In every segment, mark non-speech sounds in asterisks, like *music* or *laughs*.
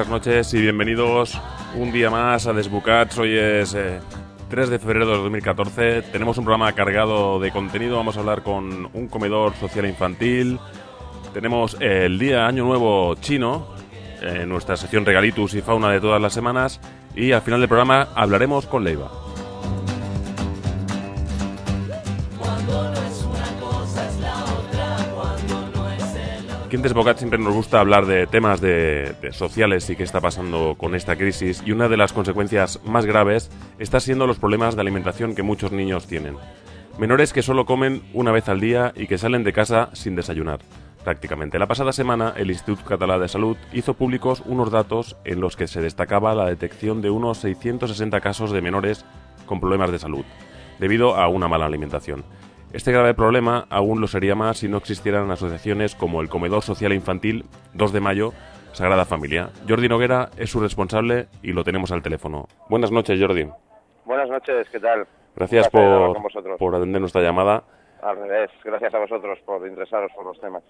Buenas noches y bienvenidos un día más a Desbucats. Hoy es 3 de febrero de 2014. Tenemos un programa cargado de contenido. Vamos a hablar con un comedor social infantil. Tenemos el día Año Nuevo chino, en nuestra sección Regalitus y Fauna de todas las semanas. Y al final del programa hablaremos con Leiva. Aquí en Desbocat siempre nos gusta hablar de temas de, sociales y qué está pasando con esta crisis y una de las consecuencias más graves está siendo los problemas de alimentación que muchos niños tienen. Menores que solo comen una vez al día y que salen de casa sin desayunar. Prácticamente. La pasada semana, el Instituto Catalán de Salud hizo públicos unos datos en los que se destacaba la detección de unos 660 casos de menores con problemas de salud, debido a una mala alimentación. Este grave problema aún lo sería más si no existieran asociaciones como el Comedor Social Infantil 2 de Mayo, Sagrada Familia. Jordi Noguera es su responsable y lo tenemos al teléfono. Buenas noches, Jordi. Buenas noches, ¿qué tal? Gracias por, por atender nuestra llamada. Al revés, gracias a vosotros por interesaros por los temas.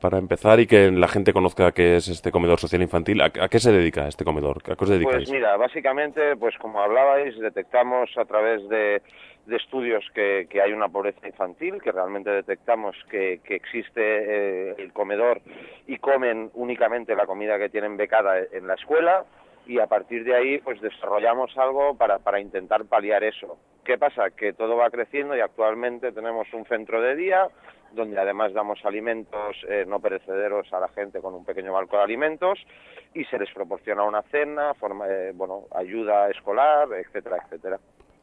Para empezar y que la gente conozca qué es este comedor social infantil, ¿a, qué se dedica este comedor? ¿A qué os dedicáis? Pues mira, básicamente, pues como hablabais, detectamos a través de estudios que, que, hay una pobreza infantil, que realmente detectamos que, existe eh, el comedor y comen únicamente la comida que tienen becada en la escuela y a partir de ahí pues desarrollamos algo para intentar paliar eso. ¿Qué pasa? Que todo va creciendo y actualmente tenemos un centro de día donde además damos alimentos eh, no perecederos a la gente con un pequeño banco de alimentos y se les proporciona una cena, forma, eh, bueno, ayuda escolar, etcétera, etcétera.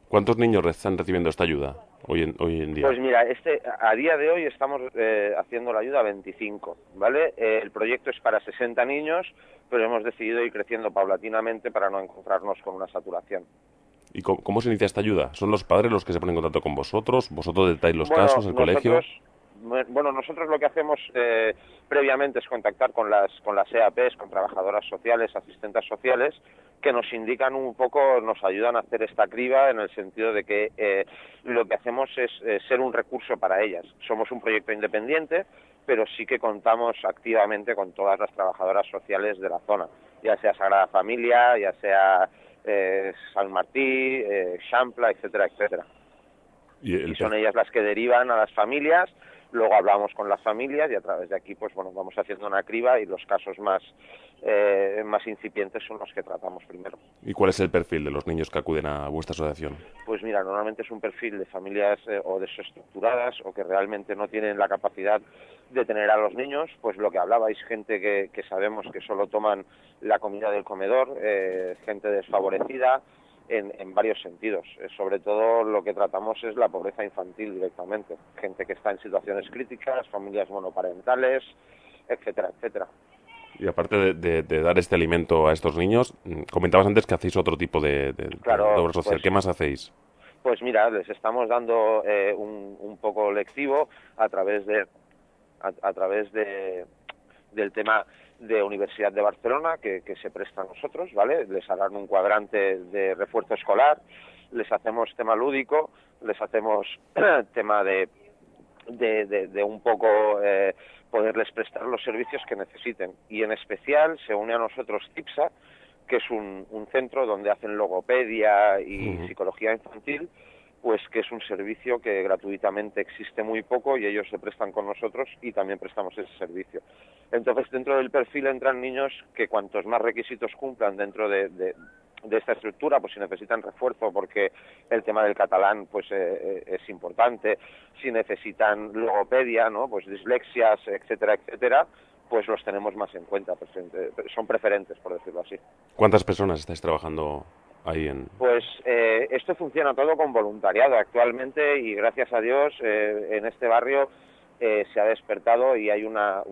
¿Cuántos niños están recibiendo esta ayuda hoy en, hoy en día? Pues mira, este, a día de hoy estamos eh, haciendo la ayuda a 25, ¿vale? Eh, el proyecto es para 60 niños, pero hemos decidido ir creciendo paulatinamente para no encontrarnos con una saturación. ¿Y cómo, se inicia esta ayuda? ¿Son los padres los que se ponen en contacto con vosotros? ¿Vosotros detalláis los casos, el colegio? Bueno, nosotros lo que hacemos eh, previamente es contactar con las, con las EAPs, con trabajadoras sociales, asistentes sociales, que nos indican un poco, nos ayudan a hacer esta criba en el sentido de que eh, lo que hacemos es eh, ser un recurso para ellas. Somos un proyecto independiente, pero sí que contamos activamente con todas las trabajadoras sociales de la zona, ya sea Sagrada Familia, ya sea San Martí, Champla, etcétera, etcétera. y son ellas las que derivan a las familias luego hablamos con las familias y a través de aquí pues bueno vamos haciendo una criba y los casos más eh, más incipientes son los que tratamos primero. ¿Y cuál es el perfil de los niños que acuden a vuestra asociación? Pues mira, normalmente es un perfil de familias eh, o desestructuradas o que realmente no tienen la capacidad de tener a los niños, pues lo que hablabais, gente que, que sabemos que solo toman la comida del comedor, eh, gente desfavorecida, en, varios sentidos. Eh, sobre todo lo que tratamos es la pobreza infantil directamente. Gente que está en situaciones críticas, familias monoparentales, etcétera, etcétera. Y aparte de, dar este alimento a estos niños, mm, comentabas antes que hacéis otro tipo de, obra social. Pues ¿Qué más hacéis? Pues mira, les estamos dando eh, un, poco lectivo a través de a través de del tema de Universidad de Barcelona que, se presta a nosotros, ¿vale? Les harán un cuadrante de refuerzo escolar, les hacemos tema lúdico, les hacemos *clears throat* tema de, de, un poco eh, poderles prestar los servicios que necesiten. Y en especial se une a nosotros TIPSA, que es un, centro donde hacen logopedia y psicología infantil, pues que es un servicio que gratuitamente existe muy poco y ellos se prestan con nosotros y también prestamos ese servicio. Entonces, dentro del perfil entran niños que cuantos más requisitos cumplan dentro de, esta estructura, pues si necesitan refuerzo porque el tema del catalán pues eh, eh, es importante, si necesitan logopedia, ¿no? Pues dislexias, etcétera, etcétera, pues los tenemos más en cuenta, son preferentes, por decirlo así. ¿Cuántas personas estáis trabajando Pues eh, esto funciona todo con voluntariado actualmente y gracias a Dios en este barrio eh, se ha despertado y hay una,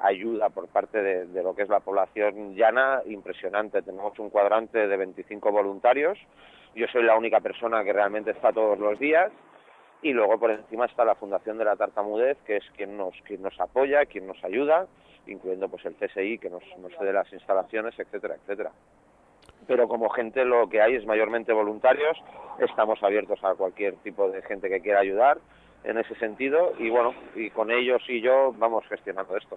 ayuda por parte de, lo que es la población llana impresionante. Tenemos un cuadrante de 25 voluntarios. Yo soy la única persona que realmente está todos los días. Y luego por encima está la Fundación de la Tartamudez, que es quien nos, quien nos apoya, quien nos ayuda, incluyendo pues el CSI, que nos, nos cede las instalaciones, etcétera, etcétera pero como gente lo que hay es mayormente voluntarios, estamos abiertos a cualquier tipo de gente que quiera ayudar en ese sentido y bueno, y con ellos y yo vamos gestionando esto.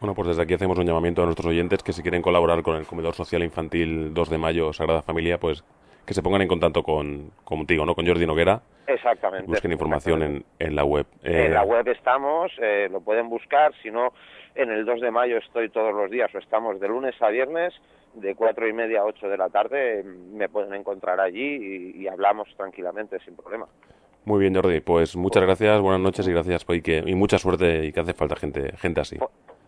Bueno, pues desde aquí hacemos un llamamiento a nuestros oyentes que si quieren colaborar con el Comedor Social Infantil 2 de Mayo Sagrada Familia, pues que se pongan en contacto con, contigo, ¿no? Con Jordi Noguera. Exactamente. Busquen información en, en la web. En Eh, la web estamos, eh, lo pueden buscar, si no, en el 2 de mayo estoy todos los días, o estamos de lunes a viernes, de cuatro y media a 8 de la tarde, me pueden encontrar allí y, y hablamos tranquilamente, sin problema. Muy bien, Jordi. Pues muchas gracias, buenas noches y gracias y, que, y mucha suerte y que hace falta gente, gente así.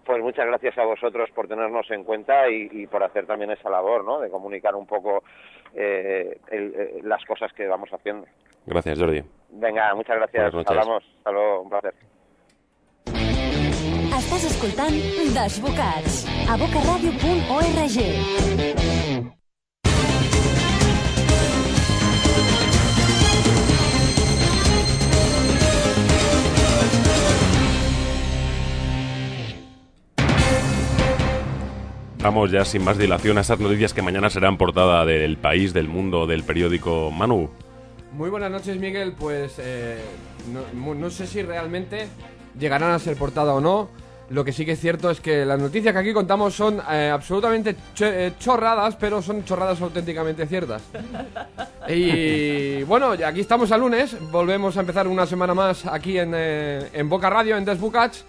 Pues muchas gracias a vosotros por tenernos en cuenta y, y por hacer también esa labor, ¿no? De comunicar un poco eh, el- eh, las cosas que vamos haciendo. Gracias, Jordi. Venga, muchas gracias. Buenas noches. Hablamos. Hasta luego, un placer. Estàs escoltant Desbocats a bocaradio.org. Vamos ya sin más dilación a esas noticias que mañana serán portada del país, del mundo, del periódico Manu. Muy buenas noches, Miguel. Pues eh, no, no sé si realmente llegarán a ser portada o no. Lo que sí que es cierto es que las noticias que aquí contamos son eh, absolutamente eh, chorradas, pero son chorradas auténticamente ciertas. Y bueno, aquí estamos a lunes, volvemos a empezar una semana más aquí en, eh, en Boca Radio, en Desbucats.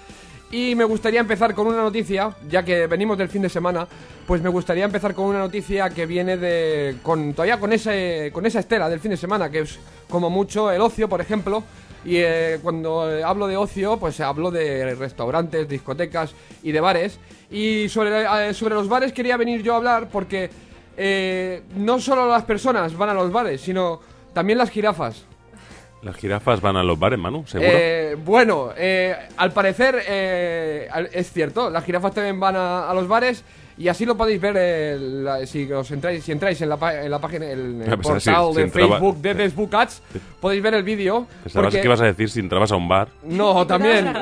Y me gustaría empezar con una noticia, ya que venimos del fin de semana, pues me gustaría empezar con una noticia que viene de. con todavía con ese. con esa estela del fin de semana, que es como mucho el ocio, por ejemplo. Y eh, cuando eh, hablo de ocio, pues hablo de restaurantes, discotecas y de bares. Y sobre, eh, sobre los bares quería venir yo a hablar porque eh, no solo las personas van a los bares, sino también las jirafas. Las jirafas van a los bares, Manu, seguro. Eh, bueno, eh, al parecer eh, es cierto, las jirafas también van a, a los bares y así lo podéis ver eh, la- si os entráis, si entráis en la, pa- en la página, en el Ah, si- portal de Facebook de Desbucats, podéis ver el vídeo. Pensabas porque- que ibas a decir si entrabas a un bar. No, también.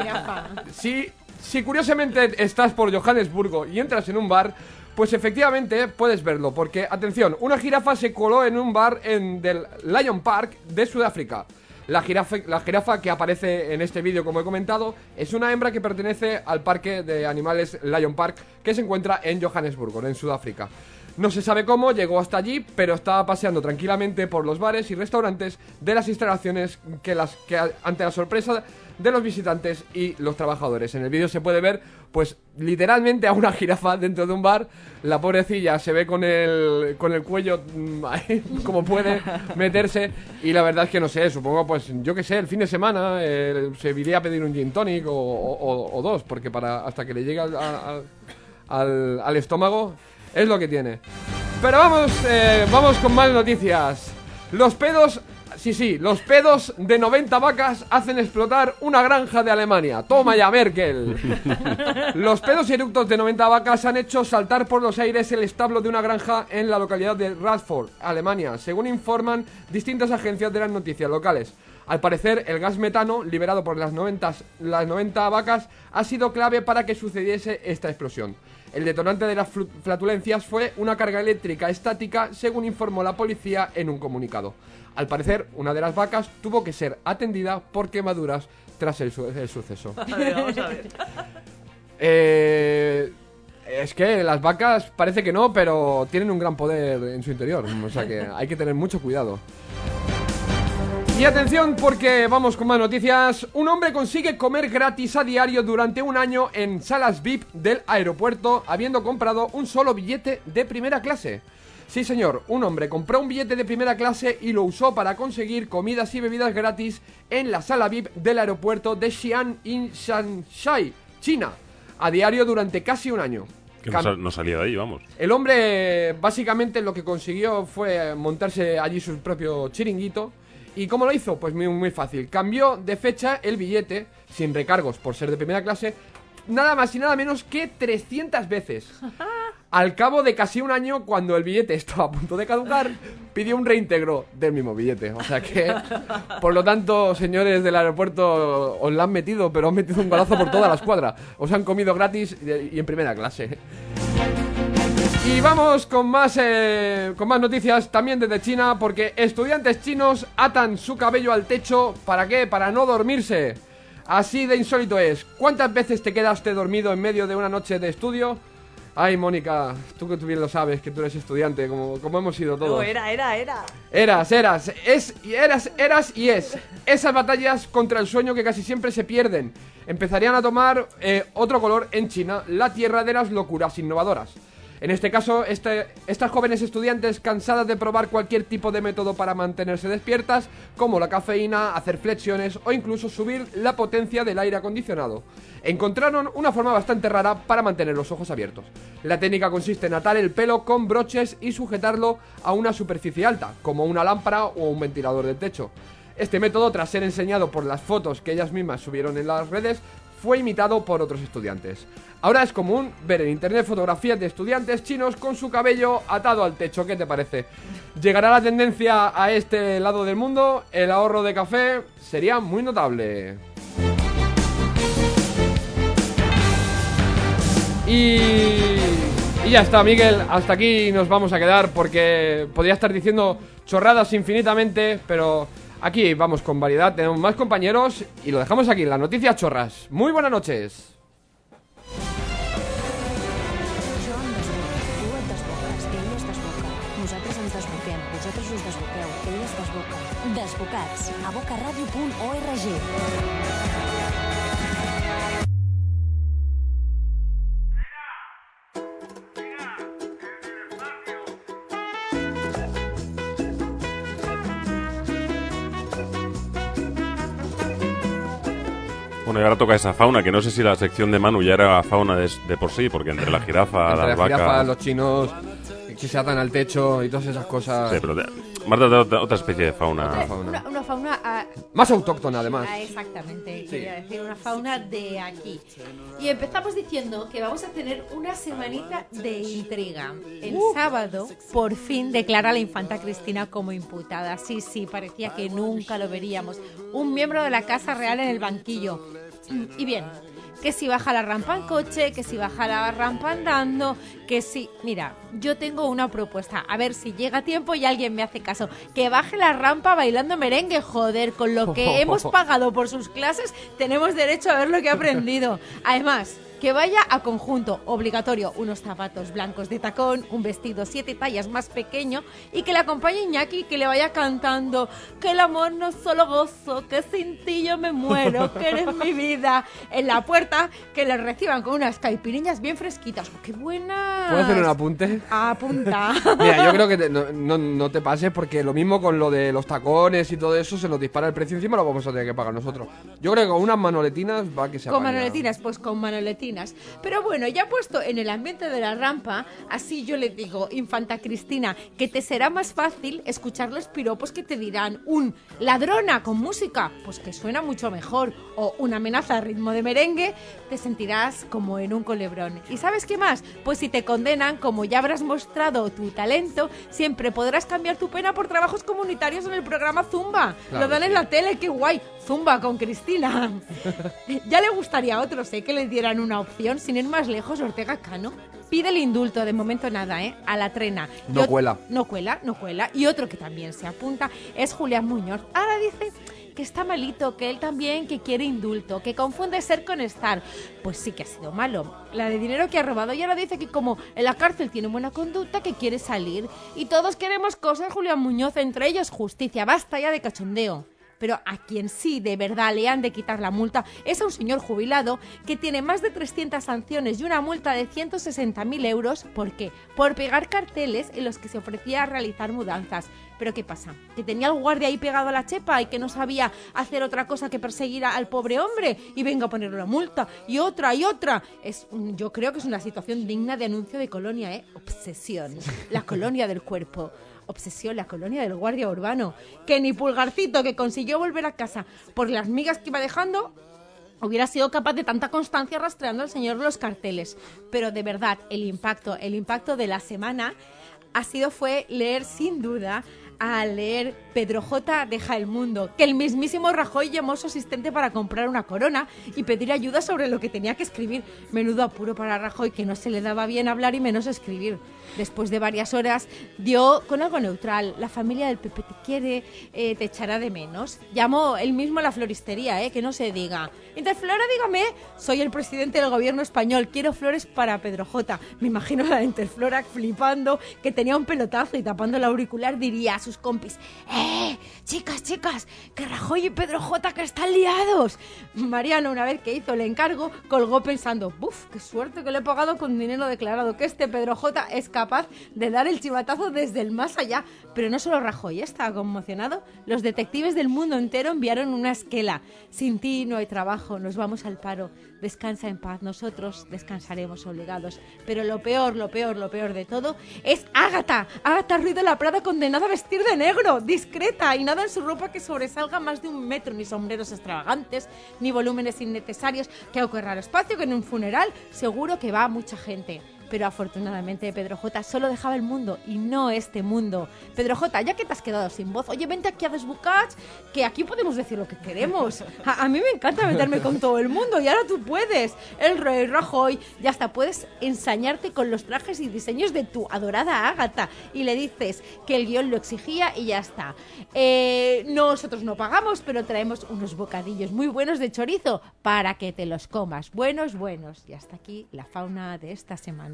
Si, si curiosamente estás por Johannesburgo y entras en un bar, pues efectivamente puedes verlo. Porque, atención, una jirafa se coló en un bar en del Lion Park de Sudáfrica. La jirafa, la jirafa que aparece en este vídeo, como he comentado, es una hembra que pertenece al parque de animales Lion Park, que se encuentra en Johannesburgo, en Sudáfrica. No se sabe cómo llegó hasta allí, pero estaba paseando tranquilamente por los bares y restaurantes de las instalaciones que, las, que ante la sorpresa de los visitantes y los trabajadores. En el vídeo se puede ver, pues, literalmente a una jirafa dentro de un bar. La pobrecilla se ve con el, con el cuello mm, *laughs* como puede meterse. Y la verdad es que no sé, supongo, pues, yo que sé, el fin de semana eh, se iría a pedir un gin tonic o, o- dos, porque para hasta que le llegue al estómago es lo que tiene. Pero vamos, eh, vamos con más noticias. Los pedos, sí, sí, los pedos de 90 vacas hacen explotar una granja de Alemania. Toma ya, Merkel. *laughs* Los pedos y eructos de 90 vacas han hecho saltar por los aires el establo de una granja en la localidad de Radford, Alemania, según informan distintas agencias de las noticias locales. Al parecer, el gas metano liberado por las 90, las 90 vacas ha sido clave para que sucediese esta explosión. El detonante de las flatulencias fue una carga eléctrica estática, según informó la policía en un comunicado. Al parecer, una de las vacas tuvo que ser atendida por quemaduras tras el, su- el suceso. *laughs* A ver, vamos a ver. Eh, es que las vacas parece que no, pero tienen un gran poder en su interior. O sea que hay que tener mucho cuidado. Y atención porque vamos con más noticias. Un hombre consigue comer gratis a diario durante un año en salas VIP del aeropuerto habiendo comprado un solo billete de primera clase. Sí señor, un hombre compró un billete de primera clase y lo usó para conseguir comidas y bebidas gratis en la sala VIP del aeropuerto de Xi'an in Shanghai, China, a diario durante casi un año. Que no, salía de ahí, vamos. el hombre básicamente lo que consiguió fue montarse allí su propio chiringuito. ¿Y cómo lo hizo? Pues muy, muy fácil. Cambió de fecha el billete, sin recargos por ser de primera clase, nada más y nada menos que 300 veces. *laughs* Al cabo de casi un año, cuando el billete *laughs* estaba a punto de caducar, pidió un reintegro del mismo billete. O sea que, *laughs* por lo tanto, señores del aeropuerto, os la han metido, pero han metido un golazo por toda la escuadra. Os han comido gratis y en primera clase. Y vamos con más, eh, con más noticias también desde China, porque estudiantes chinos atan su cabello al techo. ¿Para qué? Para no dormirse. Así de insólito es. ¿Cuántas veces te quedaste dormido en medio de una noche de estudio? Ay, Mónica, tú que tú bien lo sabes, que tú eres estudiante, como, como hemos sido todos. No, era, era, era. Eras, eras, es, y eras, eras y es. Esas batallas contra el sueño que casi siempre se pierden. Empezarían a tomar eh, otro color en China, la tierra de las locuras innovadoras. En este caso, este, estas jóvenes estudiantes cansadas de probar cualquier tipo de método para mantenerse despiertas, como la cafeína, hacer flexiones o incluso subir la potencia del aire acondicionado, encontraron una forma bastante rara para mantener los ojos abiertos. La técnica consiste en atar el pelo con broches y sujetarlo a una superficie alta, como una lámpara o un ventilador de techo. Este método, tras ser enseñado por las fotos que ellas mismas subieron en las redes, fue imitado por otros estudiantes. Ahora es común ver en internet fotografías de estudiantes chinos con su cabello atado al techo. ¿Qué te parece? ¿Llegará la tendencia a este lado del mundo? El ahorro de café sería muy notable. Y, ya está, Miguel. Hasta aquí nos vamos a quedar porque podría estar diciendo chorradas infinitamente, pero aquí vamos con variedad. Tenemos más compañeros y lo dejamos aquí, las noticias chorras. Muy buenas noches. Bueno, y ahora toca esa fauna, que no sé si la sección de Manu ya era fauna de, de por sí, porque entre la jirafa, Entre las jirafas, vacas... los chinos que se atan al techo y todas esas cosas. Sí, pero Marta de otra, otra especie de fauna. Otra- fauna. Una, una fauna ah, Más autóctona, además. Ah, exactamente, quería decir una fauna de aquí. Y empezamos diciendo que vamos a tener una semanita de intriga. El sábado, por fin, declara a la infanta Cristina como imputada. Sí, sí, parecía que nunca lo veríamos. Un miembro de la Casa Real en el banquillo. Y bien, que si baja la rampa en coche, que si baja la rampa andando, que si... Mira, yo tengo una propuesta. A ver si llega a tiempo y alguien me hace caso. Que baje la rampa bailando merengue, joder. Con lo que *laughs* hemos pagado por sus clases, tenemos derecho a ver lo que ha aprendido. Además... Que vaya a conjunto, obligatorio, unos zapatos blancos de tacón, un vestido siete tallas más pequeño y que le acompañe Iñaki que le vaya cantando que el amor no es solo gozo, que sin ti yo me muero, que eres mi vida. En la puerta, que le reciban con unas caipiriñas bien fresquitas. ¡Oh, ¡Qué buenas! ¿Puedo hacer un apunte? Apunta. *laughs* Mira, yo creo que te- no, no- no te pases porque lo mismo con lo de los tacones y todo eso se nos dispara el precio encima lo vamos a tener que pagar nosotros. Yo creo que con unas manoletinas va que se Con apaña. manoletinas, pues con manoletinas. Pero bueno, ya puesto en el ambiente de la rampa, así yo le digo, infanta Cristina, que te será más fácil escuchar los piropos que te dirán un ladrona con música, pues que suena mucho mejor, o una amenaza a ritmo de merengue, te sentirás como en un colebrón. ¿Y sabes qué más? Pues si te condenan, como ya habrás mostrado tu talento, siempre podrás cambiar tu pena por trabajos comunitarios en el programa Zumba. Claro Lo dan en la tele, qué guay. Zumba con Cristina. *laughs* ya le gustaría a otros, ¿eh? Que le dieran una opción. Sin ir más lejos, Ortega Cano pide el indulto, de momento nada, ¿eh? A la trena. No Y cuela. No cuela, no cuela. Y otro que también se apunta es Julián Muñoz. Ahora dice que está malito, que él también que quiere indulto, que confunde ser con estar. Pues sí que ha sido malo. La de dinero que ha robado y ahora dice que como en la cárcel tiene buena conducta, que quiere salir. Y todos queremos cosas, Julián Muñoz, entre ellos justicia. Basta ya de cachondeo. Pero a quien sí de verdad le han de quitar la multa es a un señor jubilado que tiene más de 300 sanciones y una multa de 160.000 euros. ¿Por qué? Por pegar carteles en los que se ofrecía a realizar mudanzas. Pero ¿qué pasa? Que tenía el guardia ahí pegado a la chepa y que no sabía hacer otra cosa que perseguir al pobre hombre y venga a ponerle una multa y otra y otra. Es, yo creo que es una situación digna de anuncio de colonia, ¿eh? Obsesión. La colonia del cuerpo. Obsesión, la colonia del guardia urbano. Que ni Pulgarcito, que consiguió volver a casa por las migas que iba dejando, hubiera sido capaz de tanta constancia rastreando al señor los carteles. Pero de verdad, el impacto, el impacto de la semana ha sido fue leer sin duda al leer Pedro J deja el mundo, que el mismísimo Rajoy llamó a su asistente para comprar una corona y pedir ayuda sobre lo que tenía que escribir. Menudo apuro para Rajoy, que no se le daba bien hablar y menos escribir. Después de varias horas, dio con algo neutral. La familia del Pepe te quiere, eh, te echará de menos. Llamó él mismo a la floristería, eh, que no se diga. Interflora, dígame, soy el presidente del gobierno español, quiero flores para Pedro J. Me imagino a la Interflora flipando, que tenía un pelotazo y tapando el auricular diría a sus compis, ¡Eh! Chicas, chicas, que Rajoy y Pedro J que están liados. Mariano, una vez que hizo el encargo, colgó pensando, ¡buf! ¡Qué suerte que le he pagado con dinero declarado! Que este Pedro J es capaz de dar el chivatazo desde el más allá. Pero no solo Rajoy estaba conmocionado, los detectives del mundo entero enviaron una esquela. Sin ti no hay trabajo, nos vamos al paro. Descansa en paz, nosotros descansaremos obligados. Pero lo peor, lo peor, lo peor de todo es Ágata. Ágata Ruiz de la Prada condenada a vestir de negro, discreta y nada en su ropa que sobresalga más de un metro, ni sombreros extravagantes, ni volúmenes innecesarios, que ocurra al espacio que en un funeral seguro que va mucha gente. Pero afortunadamente Pedro J solo dejaba el mundo y no este mundo. Pedro J, ya que te has quedado sin voz, oye, vente aquí a Desbucats, que aquí podemos decir lo que queremos. A, mí me encanta meterme con todo el mundo y ahora tú puedes. El rey Rajoy, ya hasta puedes ensañarte con los trajes y diseños de tu adorada Ágata. Y le dices que el guion lo exigía y ya está. Eh, nosotros no pagamos, pero traemos unos bocadillos muy buenos de chorizo para que te los comas. Buenos, buenos. Y hasta aquí la fauna de esta semana.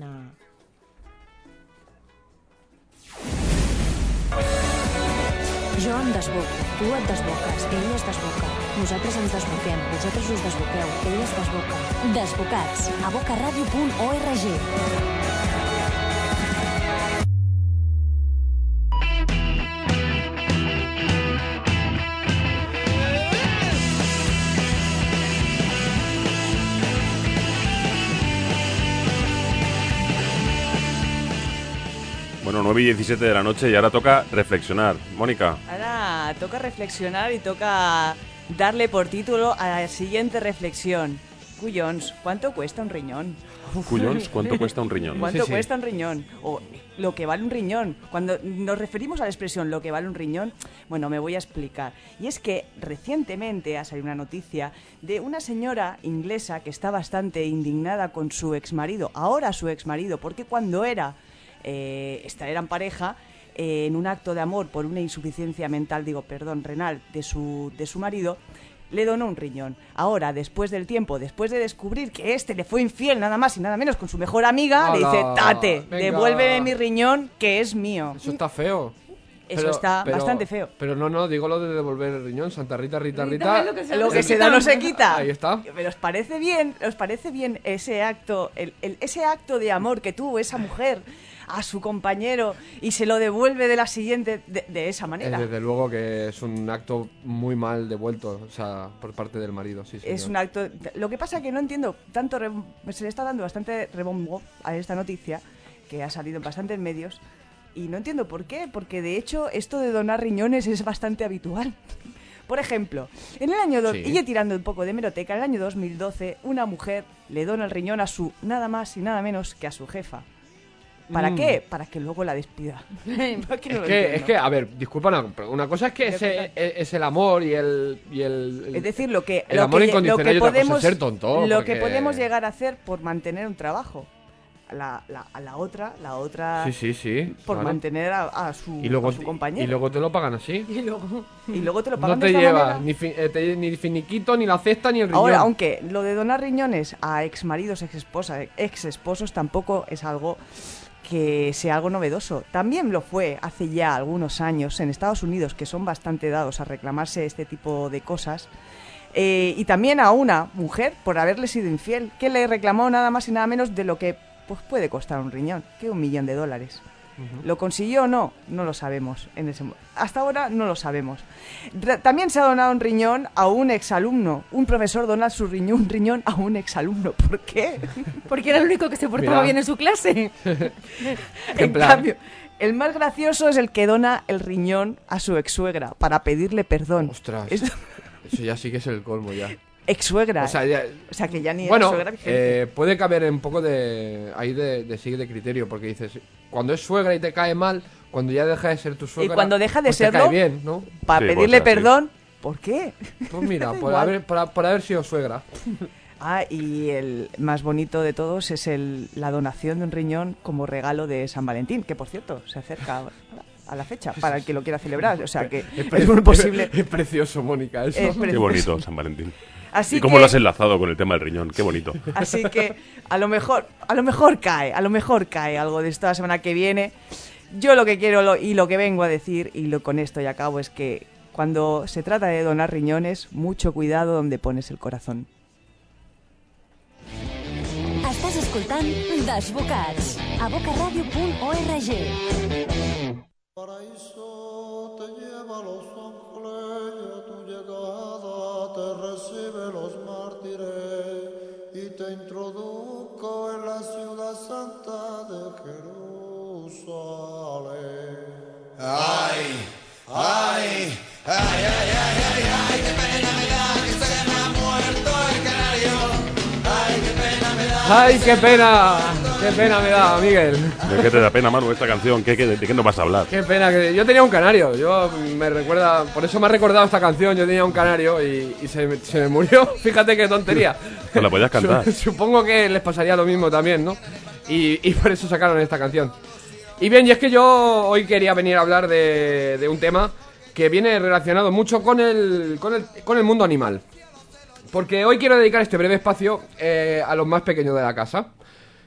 Jo em desboco, tu et desboques, ell es desboca. Nosaltres ens desboquem, vosaltres us desboqueu, ell es desboca. Desbocats, a bocaradio.org. 9 y 17 de la noche y ahora toca reflexionar. Mónica, Ahora toca reflexionar y toca darle por título a la siguiente reflexión. Cuyons, ¿cuánto cuesta un riñón? Cuyons, ¿cuánto cuesta un riñón? ¿Cuánto sí. cuesta un riñón? O lo que vale un riñón. Cuando nos referimos a la expresión lo que vale un riñón, bueno, me voy a explicar. Y es que recientemente ha salido una noticia de una señora inglesa que está bastante indignada con su exmarido, ahora su exmarido, porque cuando era, eh, eran pareja, eh, en un acto de amor por una insuficiencia mental, digo, perdón, renal, de su, de su marido, le donó un riñón. Ahora, después del tiempo, después de descubrir que este le fue infiel nada más y nada menos con su mejor amiga, le dice, tate, Venga. devuélveme mi riñón que es mío. Eso está feo. Eso está bastante feo. Pero no, no, digo lo de devolver el riñón. Santa Rita, Rita, Rita, Rita. lo que se- Lo que se da no se quita. Ahí está. Pero os parece bien, os parece bien ese acto, el, el- ese acto de amor que tuvo esa mujer a su compañero y se lo devuelve de la siguiente de, de esa Eh, manera. desde luego que es un acto muy mal devuelto, o sea, por parte del marido, sí, Es un acto. Lo que pasa que no entiendo tanto. re- Se le está dando bastante rebombo a esta noticia que ha salido en bastantes medios y no entiendo por qué, porque de hecho esto de donar riñones es bastante habitual. Por ejemplo, en el año dos- Sí. y tirando un poco de meroteca, en el año 2012 una mujer le dona el riñón a su nada más y nada menos que a su jefa. ¿Para Mm. qué? Para que luego la despida. *laughs* No, que no Es que, es que, a ver, disculpa, una, pero una cosa es que ese- que es, es el amor y el... Y el, el- Es decir, lo que, el lo amor que, incondicional lo que y otra cosa es podemos, ser tonto, lo porque- que podemos llegar a hacer por mantener un trabajo. A la, la- a la otra, la otra Sí, sí, sí. por claro. mantener a, a su, y luego, a su compañero. y luego te lo pagan así. Y luego... *laughs* Y luego te lo No pagan te de esta lleva manera. ni, fi- eh, te- ni finiquito, ni la cesta, ni el riñón. Ahora, aunque lo de donar riñones a ex maridos, ex esposas, ex esposos tampoco es algo que sea algo novedoso. También lo fue hace ya algunos años en Estados Unidos, que son bastante dados a reclamarse este tipo de cosas. Eh, y también a una mujer por haberle sido infiel, que le reclamó nada más y nada menos de lo que pues, puede costar un riñón, que un millón de dólares. ¿Lo consiguió o no? No lo sabemos. En ese, hasta ahora no lo sabemos. Re- También se ha donado un riñón a un exalumno. Un profesor dona su riñón, un riñón a un exalumno. ¿Por qué? *laughs* Porque era el único que se portaba Mira. bien en su clase. *laughs* *laughs* en plan? cambio, el más gracioso es el que dona el riñón a su ex suegra para pedirle perdón. Ostras. Esto- Eso ya sí que es el colmo ya. Ex suegra. O sea, ya- O sea, que ya ni bueno, suegra vigente. eh, puede caber un poco de ahí de, de sigue de criterio, porque dices, cuando es suegra y te cae mal, cuando ya deja de ser tu suegra, cuando deja de pues te serlo, cae bien, ¿no? Para sí, pedirle ser así. perdón, ¿por qué? Pues mira, *laughs* por haber, por, por haber sido suegra. *laughs* Ah, y el más bonito de todos es el, la donación de un riñón como regalo de San Valentín, que por cierto se acerca a la fecha para el que lo quiera celebrar. O sea que es, pre- muy posible. Es precioso, Mónica, eso. Es Qué bonito, San Valentín. *laughs* Así ¿Y cómo que, lo has enlazado con el tema del riñón? Qué bonito. *laughs* Así que a lo mejor, a lo mejor cae, a lo mejor cae algo de esto la semana que viene. Yo lo que quiero lo- y lo que vengo a decir, y lo, con esto ya acabo, es que cuando se trata de donar riñones, mucho cuidado donde pones el corazón. Escoltant Desbocats a bocaradio.org. paraíso te lleva a los ángeles te recibe los mártires y te introduzco en la ciudad santa de Jerusalén. Ay, ay, ay, ay, ay, ay, ay, qué pena ¡Ay, qué pena! ¡Qué pena me da, Miguel! ¿De qué te da pena, Manu, esta canción? ¿Qué, qué, ¿De qué nos vas a hablar? Qué pena que yo tenía un canario. Yo me recuerda, por eso me ha recordado esta canción. Yo tenía un canario y, y se, se me murió. *laughs* Fíjate qué tontería. *laughs* Te la podías cantar. Su- Supongo que les pasaría lo mismo también, ¿no? Y, y por eso sacaron esta canción. Y bien, y es que yo hoy quería venir a hablar de, de un tema que viene relacionado mucho con el, con el, con el mundo animal. Porque hoy quiero dedicar este breve espacio eh, a los más pequeños de la casa.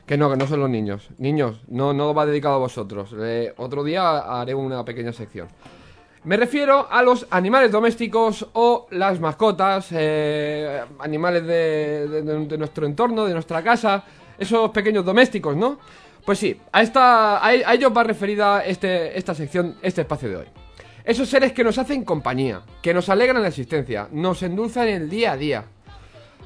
Que no, que no son los niños. Niños, no, no va dedicado a vosotros. Otro día haré una pequeña sección. Me refiero a los animales domésticos o las mascotas, eh, animales de, nuestro entorno, de nuestra casa, esos pequeños domésticos, ¿no? Pues sí, a, esta, a, a ellos va referida este, esta sección, este espacio de hoy. Esos seres que nos hacen compañía, que nos alegran la existencia, nos endulzan el día a día.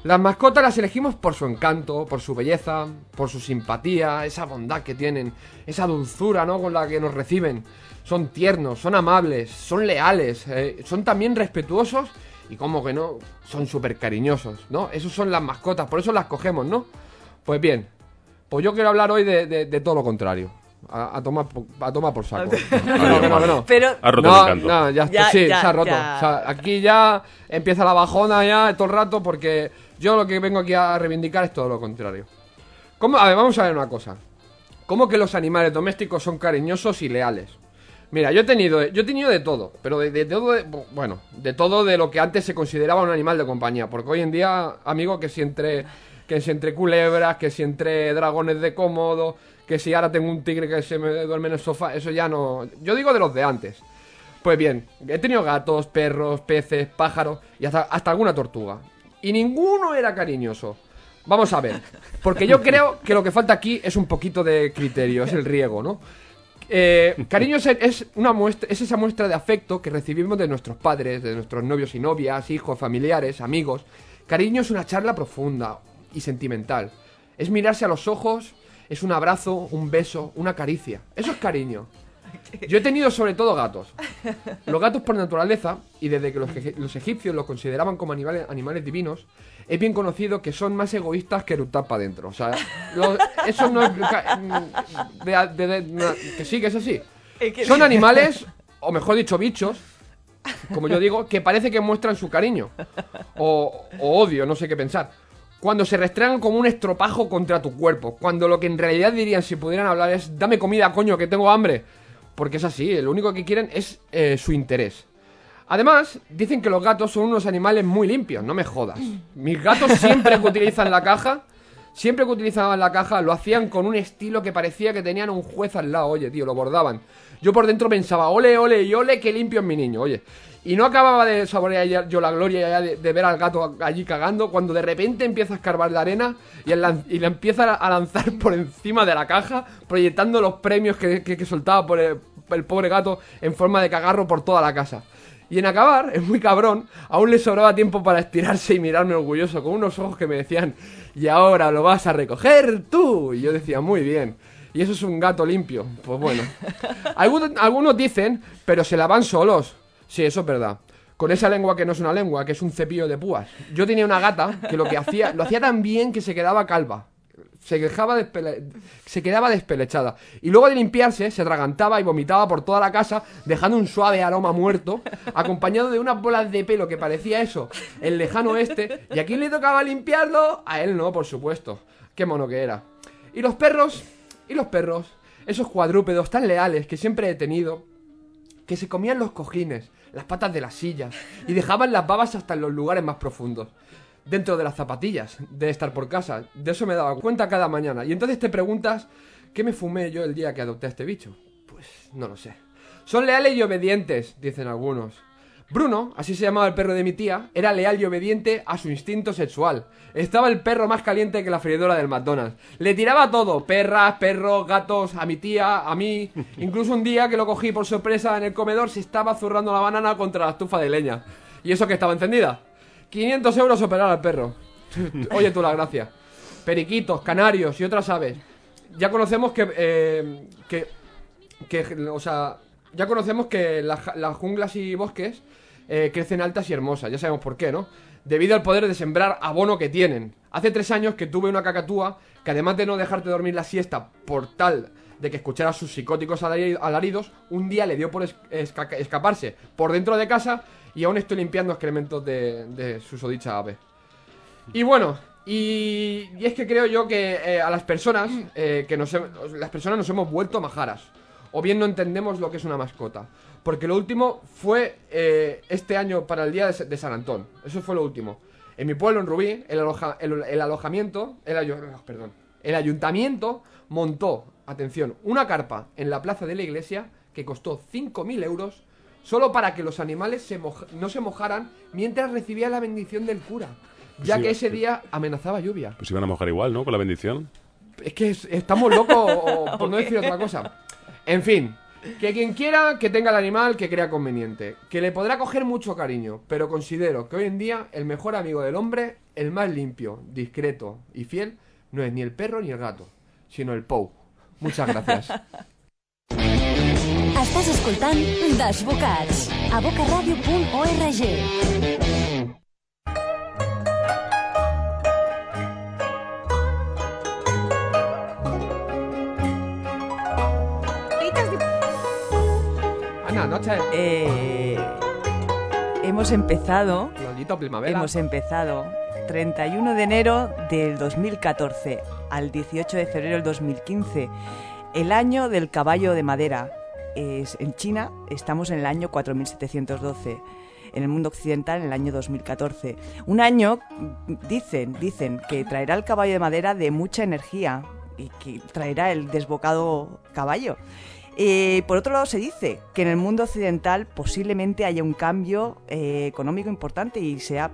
Las mascotas las elegimos por su encanto, por su belleza, por su simpatía, esa bondad que tienen, esa dulzura, ¿no? Con la que nos reciben. Son tiernos, son amables, son leales, eh, son también respetuosos y, como que no, son súper cariñosos, ¿no? Esos son las mascotas, por eso las cogemos, ¿no? Pues bien, pues yo quiero hablar hoy de, todo lo contrario. A, a tomar, a tomar por saco. Que *laughs* no, que no, que no. Pero Has roto No, el encanto. no, ya, está, Ya, sí, ya, se ha roto. ya. O sea, aquí ya empieza la bajona ya todo el rato porque yo lo que vengo aquí a reivindicar es todo lo contrario. ¿Cómo? A ver, vamos a ver una cosa. ¿Cómo que los animales domésticos son cariñosos y leales? Mira, yo he tenido, yo he tenido de todo, pero de, de todo, de- bueno, de todo de lo que antes se consideraba un animal de compañía, porque hoy en día, amigo, que si entre, que si entre culebras, que si entre dragones de cómodo, que si ahora tengo un tigre que se me duerme en el sofá, eso ya no, yo digo de los de antes. Pues bien, he tenido gatos, perros, peces, pájaros y hasta, hasta alguna tortuga. Y ninguno era cariñoso. Vamos a ver. Porque yo creo que lo que falta aquí es un poquito de criterio, es el riego, ¿no? Eh, cariño es, es una muestra, es esa muestra de afecto que recibimos de nuestros padres, de nuestros novios y novias, hijos, familiares, amigos. Cariño es una charla profunda y sentimental. Es mirarse a los ojos, es un abrazo, un beso, una caricia. Eso es cariño. Yo he tenido sobre todo gatos. Los gatos por naturaleza, y desde que los, los egipcios los consideraban como animales, animales divinos, es bien conocido que son más egoístas que eructar para adentro. O sea, eso no es... ca- de- de- de- na- que sí, que es así. Son animales, o mejor dicho, bichos, como yo digo, que parece que muestran su cariño. O, o odio, no sé qué pensar. Cuando se restregan como un estropajo contra tu cuerpo. Cuando lo que en realidad dirían si pudieran hablar es dame comida, coño, que tengo hambre. Porque es así, lo único que quieren es eh, su interés. Además, dicen que los gatos son unos animales muy limpios, no me jodas. Mis gatos siempre que utilizan la caja, siempre que utilizaban la caja, lo hacían con un estilo que parecía que tenían un juez al lado, oye, tío, lo bordaban. Yo por dentro pensaba, ole, ole y ole, qué limpio es mi niño, oye. Y no acababa de saborear yo la gloria de, ver al gato allí cagando, cuando de repente empieza a escarbar la arena y, le empieza a lanzar por encima de la caja, proyectando los premios que, que- que soltaba por el pobre gato en forma de cagarro por toda la casa. Y en acabar, *laughs* es muy cabrón, aún le sobraba tiempo para estirarse y mirarme orgulloso, con unos ojos que me decían, y ahora lo vas a recoger tú. Y yo decía, muy bien. Y eso es un gato limpio. Pues bueno. *laughs* Algunos, algunos dicen, pero se la van solos. Sí, eso es verdad. con esa lengua que no es una lengua, que es un cepillo de púas. Yo tenía una gata que lo que hacía, lo hacía tan bien que se quedaba calva. Se, dejaba despele- se quedaba despelechada. Y luego de limpiarse, se atragantaba y vomitaba por toda la casa, dejando un suave aroma muerto, acompañado de unas bolas de pelo que parecía eso, el lejano oeste. ¿Y a quién le tocaba limpiarlo? A él no, por supuesto. Qué mono que era. Y los perros, y los perros, esos cuadrúpedos tan leales que siempre he tenido, que se comían los cojines, las patas de las sillas y dejaban las babas hasta en los lugares más profundos. Dentro de las zapatillas, de estar por casa. De eso me daba cuenta cada mañana. Y entonces te preguntas, ¿qué me fumé yo el día que adopté a este bicho? Pues no lo sé. Son leales y obedientes, dicen algunos. Bruno, así se llamaba el perro de mi tía, era leal y obediente a su instinto sexual. Estaba el perro más caliente que la freidora del McDonald's. Le tiraba todo, perras, perros, gatos, a mi tía, a mí. *laughs* Incluso un día que lo cogí por sorpresa en el comedor se estaba zurrando la banana contra la estufa de leña. ¿Y eso que estaba encendida? 500 euros operar al perro. Oye tú la gracia. Periquitos, canarios y otras aves. Ya conocemos que, eh, que o sea, ya conocemos que ja- las junglas y bosques eh, crecen altas y hermosas, ya sabemos por qué, ¿no? Debido al poder de sembrar abono que tienen. Hace tres años que tuve una cacatúa que además de no dejarte dormir la siesta por tal de que escuchara sus psicóticos alari- alaridos, un día le dio por es- esca- escaparse por dentro de casa y aún estoy limpiando excrementos de, de su sodicha ave. Y bueno, y, es que creo yo que eh, a las personas, eh, que nos, las personas nos hemos vuelto majaras. O bien no entendemos lo que es una mascota. Porque lo último fue eh, este año para el día de, de San Antón. Eso fue lo último. En mi pueblo, en Rubí, el, aloja- el- el alojamiento, el, ayo- perdón, el ayuntamiento montó, atención, una carpa en la plaza de la iglesia que costó 5.000 euros solo para que los animales se moj- no se mojaran mientras recibían la bendición del cura. Ya Sí, que ese día amenazaba lluvia. Pues iban a mojar igual, ¿no? Con la bendición. Es que es- estamos locos, o por no decir otra cosa. En fin, que quien quiera que tenga el animal que crea conveniente, que le podrá coger mucho cariño, pero considero que hoy en día el mejor amigo del hombre, el más limpio, discreto y fiel, no es ni el perro ni el gato, sino el Pou. Muchas gracias. Estàs escoltant Desbocats a bocaradio.org. Ana, noche. Eh, hemos empezado, Lolito Primavera. hemos empezado 31 de enero del 2014 al 18 de febrero del 2015, el año del caballo de madera. Es, en China estamos en el año 4712. En el mundo occidental, en el año 2014. Un año, dicen, dicen, que traerá el caballo de madera de mucha energía y que traerá el desbocado caballo. Eh, por otro lado, se dice que en el mundo occidental posiblemente haya un cambio eh, económico importante y sea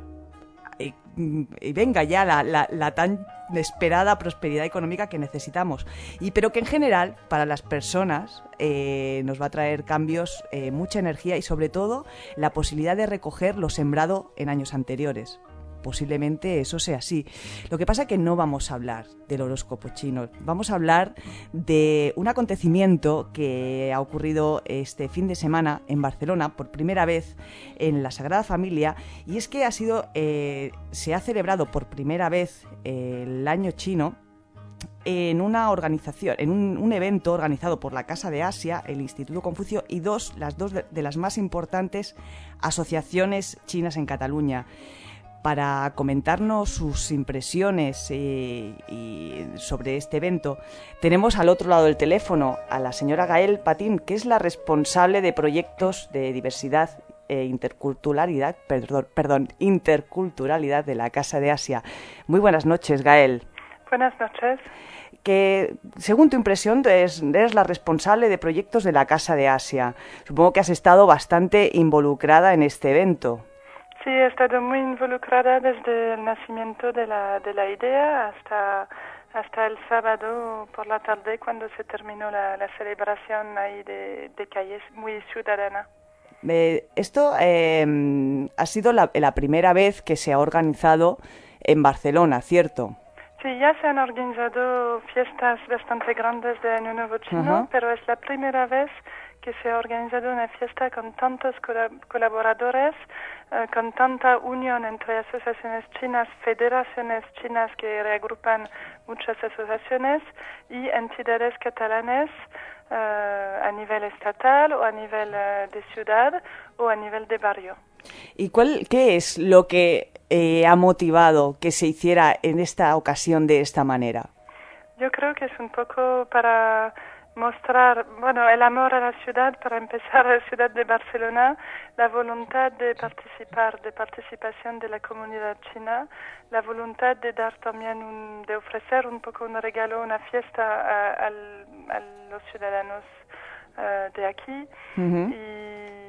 eh, y venga ya la, tan esperada prosperidad económica que necesitamos. Y pero que en general para las personas nos va a traer cambios, mucha energía y sobre todo la posibilidad de recoger lo sembrado en años anteriores. Posiblemente eso sea así. Lo que pasa es que no vamos a hablar del horóscopo chino. Vamos a hablar de un acontecimiento que ha ocurrido este fin de semana en Barcelona por primera vez en la Sagrada Familia y es que ha sido eh, se ha celebrado por primera vez el año chino en una organización, en un, evento organizado por la Casa de Asia, el Instituto Confucio y dos, las dos de las más importantes asociaciones chinas en Cataluña para comentarnos sus impresiones eh, y sobre este evento, tenemos al otro lado del teléfono a la señora Gael Patín, que es la responsable de proyectos de diversidad e interculturalidad, perdón, perdón, interculturalidad de la Casa de Asia. Muy buenas noches, Gael. Buenas noches. Que, según tu impresión, eres, eres la responsable de proyectos de la Casa de Asia. Supongo que has estado bastante involucrada en este evento. Sí, he estado muy involucrada desde el nacimiento de la, de la idea hasta, hasta el sábado por la tarde cuando se terminó la, la celebración ahí de, de calles muy ciudadana. Eh, esto eh, ha sido la, la primera vez que se ha organizado en Barcelona, ¿cierto? Sí, ya se han organizado fiestas bastante grandes de Año Nuevo Chino, Ajá. pero es la primera vez que se ha organizado una fiesta con tantos cola- colaboradores, con tanta unión entre asociaciones chinas, federaciones chinas que reagrupan muchas asociaciones y entidades catalanes eh, a nivel estatal o a nivel eh, de ciudad o a nivel de barrio. ¿Y cuál, qué es lo que eh, ha motivado que se hiciera en esta ocasión de esta manera? Yo creo que es un poco para mostrar, bueno, el amor a la ciudad, para empezar, a la ciudad de Barcelona, la voluntad de participar, de participación de la comunidad china, la voluntad de dar también, un, de ofrecer un poco un regalo, una fiesta a, al- a los ciudadanos eh, de aquí. Y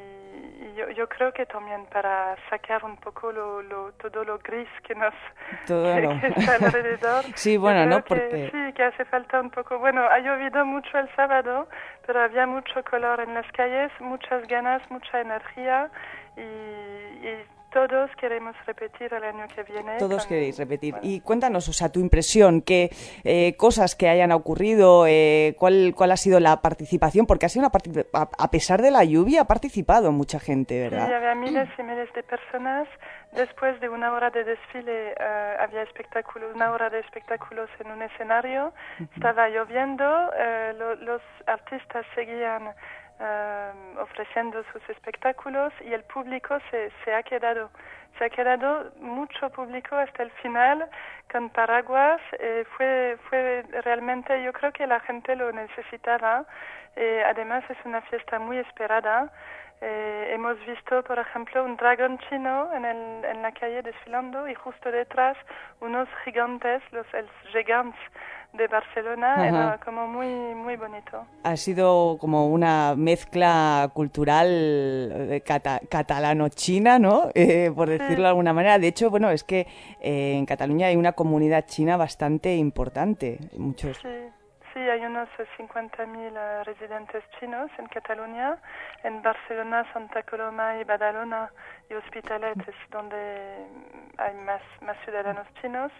yo, yo creo que también para sacar un poco lo, lo, todo lo gris que nos *laughs* Todo que, lo- que está alrededor. Sí, bueno, ¿no? que Porque- sí, que hace falta un poco. Bueno, ha llovido mucho el sábado, pero había mucho color en las calles, muchas ganas, mucha energía y, y todos queremos repetir el año que viene. Todos con- queréis repetir. bueno. Y cuéntanos, o sea, tu impresión, qué eh, cosas que hayan ocurrido, eh, cuál, cuál ha sido la participación, porque ha sido una a, a pesar de la lluvia ha participado mucha gente, Sí, ¿verdad? había miles y miles de personas. Después de una hora de desfile eh, había espectáculos, una hora de espectáculos en un escenario. Estaba lloviendo, eh, lo- los artistas seguían eh, ofreciendo sus espectáculos y el público se, se ha quedado. Se ha quedado mucho público hasta el final con paraguas. eh, fue, fue realmente, yo creo que la gente lo necesitaba. Eh, además es una fiesta muy esperada. Eh, hemos visto, por ejemplo, un dragón chino en, el, en la calle desfilando y justo detrás unos gigantes, los el gigantes de Barcelona. Ajá. Era como muy, muy bonito. Ha sido como una mezcla cultural eh, cata- catalano-china, ¿no? *laughs* Eh, por decirlo de alguna manera. De hecho, bueno, es que eh, en Cataluña hay una comunidad china bastante importante. Muchos. Sí, sí, hay unos eh, 50.000 eh, residentes chinos en Cataluña. En Barcelona, Santa Coloma y Badalona y Hospitalet es donde mm, hay más, más ciudadanos chinos.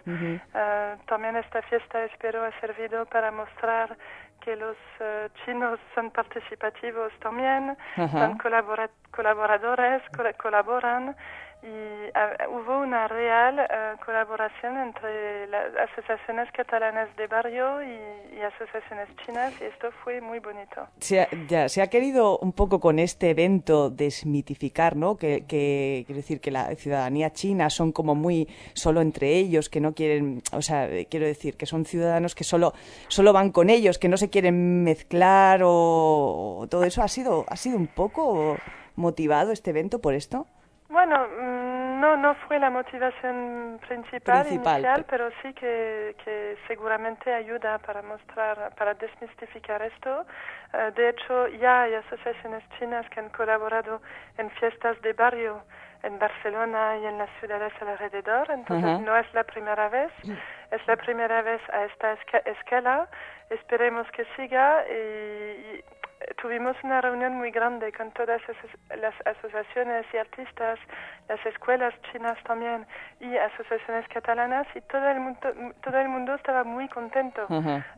Eh, también esta fiesta espero ha servido para mostrar que los eh, chinos son participativos también, son colabora- colaboradores, col- colaboran y hubo una real eh, colaboración entre las asociaciones catalanas de barrio y, asociaciones chinas y esto fue muy bonito. Se ha, ya, se ha querido un poco con este evento desmitificar, ¿no? Que, que quiero decir que la ciudadanía china son como muy solo entre ellos, que no quieren, o sea, quiero decir que son ciudadanos que solo solo van con ellos, que no se quieren mezclar o, o todo eso ha sido ha sido un poco motivado este evento por esto. Bueno, mm, no, no fue la motivación principal, Principal, inicial, pe- pero sí que, que seguramente ayuda para mostrar, para desmistificar esto. Eh, de hecho, ya hay asociaciones chinas que han colaborado en fiestas de barrio en Barcelona y en las ciudades alrededor, entonces no es la primera vez, es la primera vez a esta esca- escala. Esperemos que siga y, y tuvimos una reunión muy grande con todas esas- las asociaciones y artistas, las escuelas chinas también y asociaciones catalanas y todo el mundo, todo el mundo estaba muy contento.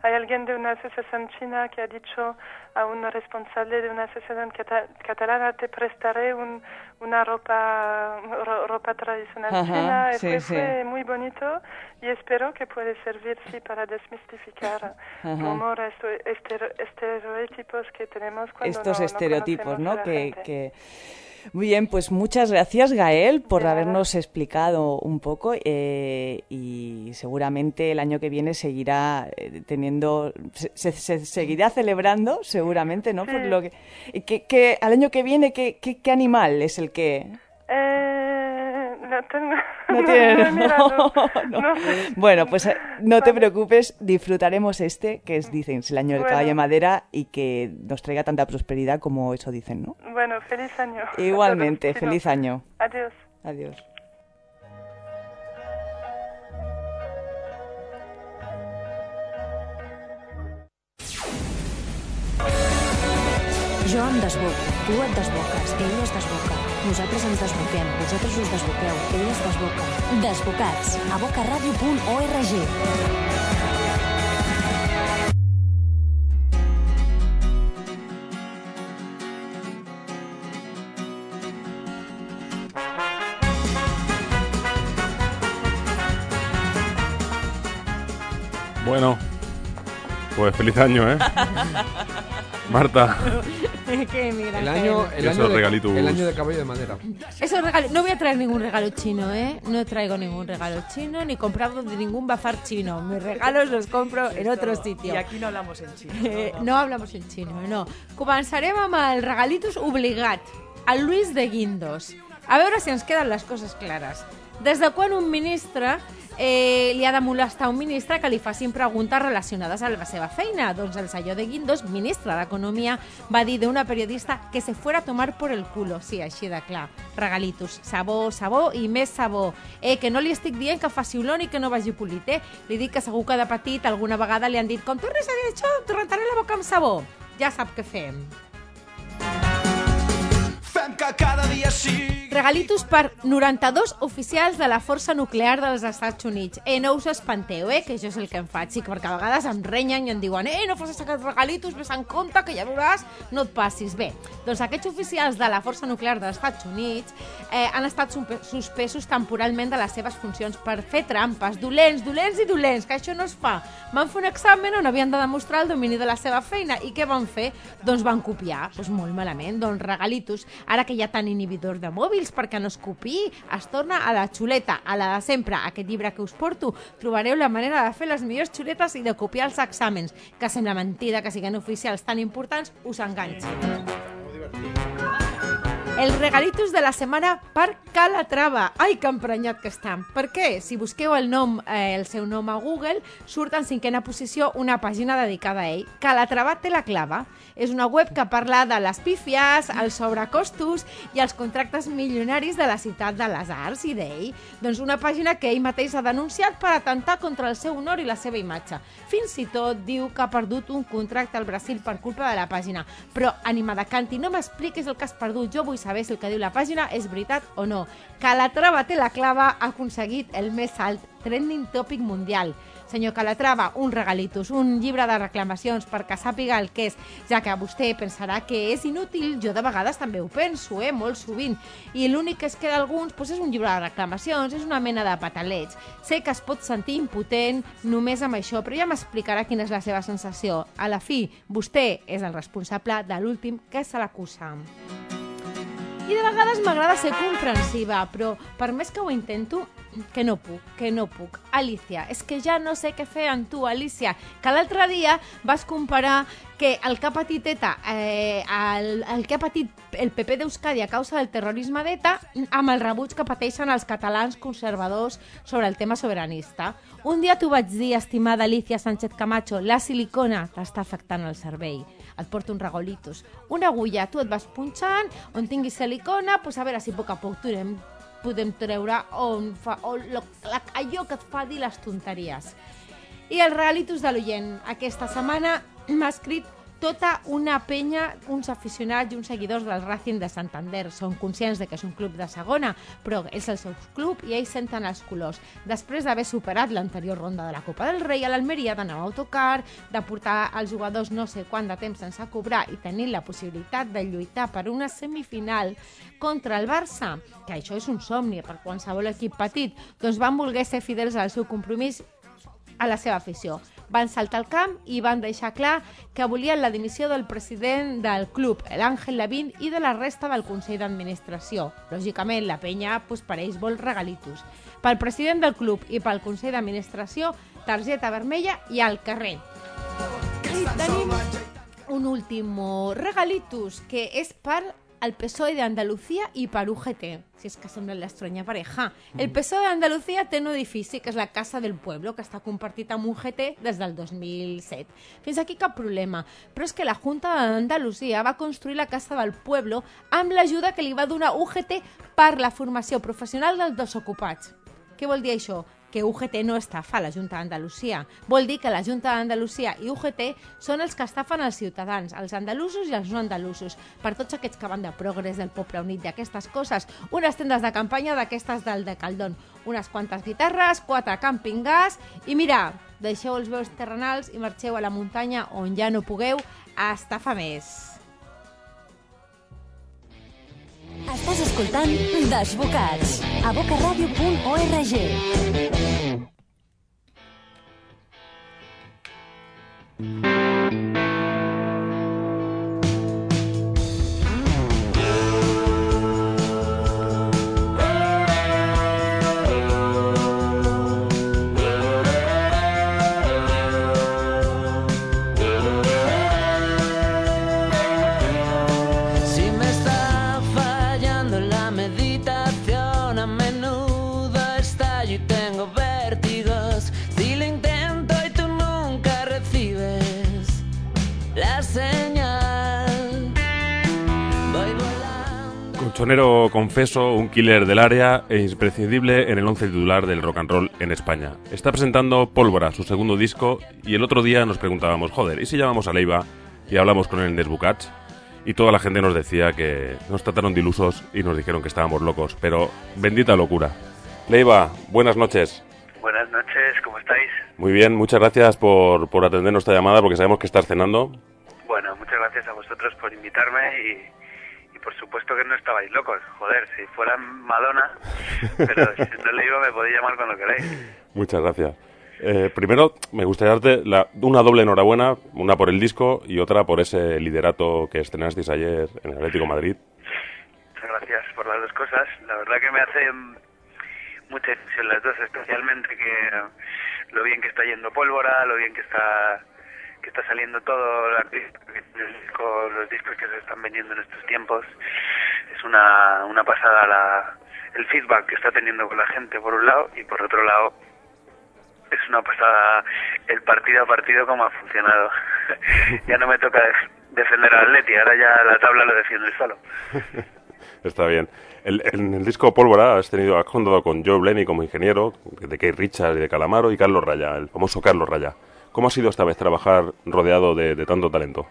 Hay alguien de una asociación china que ha dicho a un responsable de una asociación cata- catalana te prestaré un, una ropa ro- ropa tradicional Ajá, china. Y sí, fue, sí. fue muy bonito y espero que puede servir sí para desmistificar como esto, estero- estereotipos que tenemos cuando Estos no- estereotipos, ¿no? Que, Muy bien, pues muchas gracias Gael por De nada. habernos explicado un poco eh, y seguramente el año que viene seguirá eh, teniendo, se, se- se seguirá celebrando seguramente, ¿no? Por lo que, que, que al año que viene, ¿qué, qué, qué animal es el que...? Eh, no tengo... No *laughs* no tiene- he mirado. no. *laughs* Bueno, pues eh, no te preocupes, disfrutaremos este, que es, dicen, el año del Bueno. caballo de madera y que nos traiga tanta prosperidad como eso dicen, ¿no? Bueno, feliz año. Igualmente, *laughs* feliz año. Adiós. Adiós. Jo em desboco, tu et desboques, ell es desboca. Nosaltres ens desboquem, vosaltres us desboqueu, ell es desboca. Desbocats, a bocaradio.org. Bueno, pues feliz año, ¿eh? *laughs* Marta. *laughs* que mira, El año, el, año de, el año de caballo de madera. Esos regalos- no voy a traer ningún regalo chino, ¿eh? No traigo ningún regalo chino ni comprado de ningún bazar chino. Mis regalos los compro en otro sitio. Y aquí no hablamos en chino. Eh, no hablamos en xino, no. Començarem amb el regalitos obligat, el Luis de Guindos. A veure si ens queden les coses clares. Des de quan un ministre eh, li ha de molestar un ministre que li facin preguntes relacionades amb la seva feina? Doncs el senyor de Guindos, ministre d'Economia, va dir d'una periodista que se fuera a tomar por el culo. Sí, així de clar. Regalitos. Sabó, sabó i més sabó. Eh, que no li estic dient que faci olor ni que no vagi polit, eh? Li dic que segur que de petit alguna vegada li han dit com tornes a dir això, et rentaré la boca amb sabó. Ja sap què fem. Fem que cada dia sigui Regalitos per 92 oficials de la Força Nuclear dels Estats Units. Eh, no us espanteu, eh, que això és el que em faig, sí, perquè a vegades em renyen i em diuen eh, no facis aquests regalitos, vés en compte, que ja veuràs, no et passis. Bé, doncs aquests oficials de la Força Nuclear dels Estats Units eh, han estat suspe- suspesos temporalment de les seves funcions per fer trampes. Dolents, dolents i dolents, que això no es fa. Van fer un examen on havien de demostrar el domini de la seva feina. I què van fer? Doncs van copiar. Doncs molt malament. Doncs regalitos. Ara que hi ha tant inhibidor de mòbils perquè no es copiï, es torna a la xuleta, a la de sempre. Aquest llibre que us porto, trobareu la manera de fer les millors xuletes i de copiar els exàmens. Que sembla mentida que siguin oficials tan importants, us enganxin. El regalitos de la setmana per Calatrava. Ai, que emprenyat que està. Per què? Si busqueu el nom, eh, el seu nom a Google, surt en cinquena posició una pàgina dedicada a ell. Calatrava té la clava. És una web que parla de les pífies, els sobrecostos i els contractes milionaris de la ciutat de les arts i d'ell. Doncs una pàgina que ell mateix ha denunciat per atentar contra el seu honor i la seva imatge. Fins i tot diu que ha perdut un contracte al Brasil per culpa de la pàgina. Però, ànima de canti, no m'expliquis el que has perdut. Jo vull saber si el que diu la pàgina és veritat o no. Calatrava té la clava ha aconseguit el més alt trending topic mundial. Senyor Calatrava, un regalitos, un llibre de reclamacions perquè sàpiga el que és, ja que vostè pensarà que és inútil, jo de vegades també ho penso, eh, molt sovint, i l'únic que es queda a alguns doncs és un llibre de reclamacions, és una mena de patalets. Sé que es pot sentir impotent només amb això, però ja m'explicarà quina és la seva sensació. A la fi, vostè és el responsable de l'últim que se l'acusa. I de vegades m'agrada ser comprensiva, però per més que ho intento, que no puc, que no puc. Alicia, és que ja no sé què fer amb tu, Alicia, que l'altre dia vas comparar que el que ha patit ETA, eh, el, el que ha patit el PP d'Euskadi a causa del terrorisme d'ETA amb el rebuig que pateixen els catalans conservadors sobre el tema sobiranista. Un dia t'ho vaig dir, estimada Alicia Sánchez Camacho, la silicona t'està afectant el cervell et porto uns regolitos. Una agulla, tu et vas punxant, on tinguis silicona, pues a veure si a poc a poc podem, podem treure on fa, on lo, la, allò que et fa dir les tonteries. I els regalitos de l'oient. Aquesta setmana *clears throat* m'ha escrit tota una penya, uns aficionats i uns seguidors del Racing de Santander. Són conscients de que és un club de segona, però és el seu club i ells senten els colors. Després d'haver superat l'anterior ronda de la Copa del Rei a l'Almeria, d'anar a autocar, de portar els jugadors no sé quant de temps sense cobrar i tenir la possibilitat de lluitar per una semifinal contra el Barça, que això és un somni per qualsevol equip petit, doncs van voler ser fidels al seu compromís a la seva afició. Van saltar al camp i van deixar clar que volien la dimissió del president del club, l'Àngel Lavín, i de la resta del Consell d'Administració. Lògicament, la penya pues, per ells vol regalitos. Pel president del club i pel Consell d'Administració, targeta vermella i al carrer. I tenim un últim regalitus, que és per el PSOE de Andalucía i per UGT, si és que semblen l'estranya pareja. El PSOE d'Andalucía té un edifici, que és la Casa del Pueblo, que està compartit amb UGT des del 2007. Fins aquí cap problema. Però és que la Junta d'Andalusia va construir la Casa del Pueblo amb l'ajuda que li va donar UGT per la formació professional dels desocupats. Què vol dir això? Que UGT no estafa la Junta d'Andalusia. Vol dir que la Junta d'Andalusia i UGT són els que estafen els ciutadans, els andalusos i els no andalusos. Per tots aquests que van de progrés del poble unit d'aquestes coses, unes tendes de campanya d'aquestes del de Caldón, unes quantes guitarres, quatre camping gas i mira, deixeu els veus terrenals i marxeu a la muntanya on ja no pugueu a estafar més. Estàs escoltant Desbocats a bocaradio.org. Mm. Colchonero confeso, un killer del área e imprescindible en el once titular del rock and roll en España. Está presentando Pólvora, su segundo disco, y el otro día nos preguntábamos, joder, ¿y si llamamos a Leiva y hablamos con él en Desbucats? Y toda la gente nos decía que nos trataron de ilusos y nos dijeron que estábamos locos, pero bendita locura. Leiva, buenas noches. Buenas noches, ¿cómo estáis? Muy bien, muchas gracias por, por atender nuestra llamada porque sabemos que estás cenando. Bueno, muchas gracias a vosotros por invitarme y, supuesto que no estabais locos. Joder, si fuera Madonna, pero *laughs* si no le digo me podéis llamar cuando queráis. Muchas gracias. Eh, primero, me gustaría darte la- una doble enhorabuena, una por el disco y otra por ese liderato que estrenasteis ayer en el Atlético Madrid. Muchas gracias por las dos cosas. La verdad que me hace mucha ilusión las dos, especialmente que lo bien que está yendo Pólvora, lo bien que está que está saliendo todo el artista, el disco- los discos que se están vendiendo en estos tiempos. Es una, una pasada la, el feedback que está teniendo con la gente por un lado y por otro lado es una pasada el partido a partido como ha funcionado. *laughs* ya no me toca def- defender al Atleti, ahora ya la tabla lo defiende él solo. *laughs* Está bien. El- en el disco Pólvora has tenido, has contado con Joe Blenny como ingeniero, de Kate Richards y de Calamaro, y Carlos Raya, el famoso Carlos Raya. ¿Cómo ha sido esta vez trabajar rodeado de, tanto talento?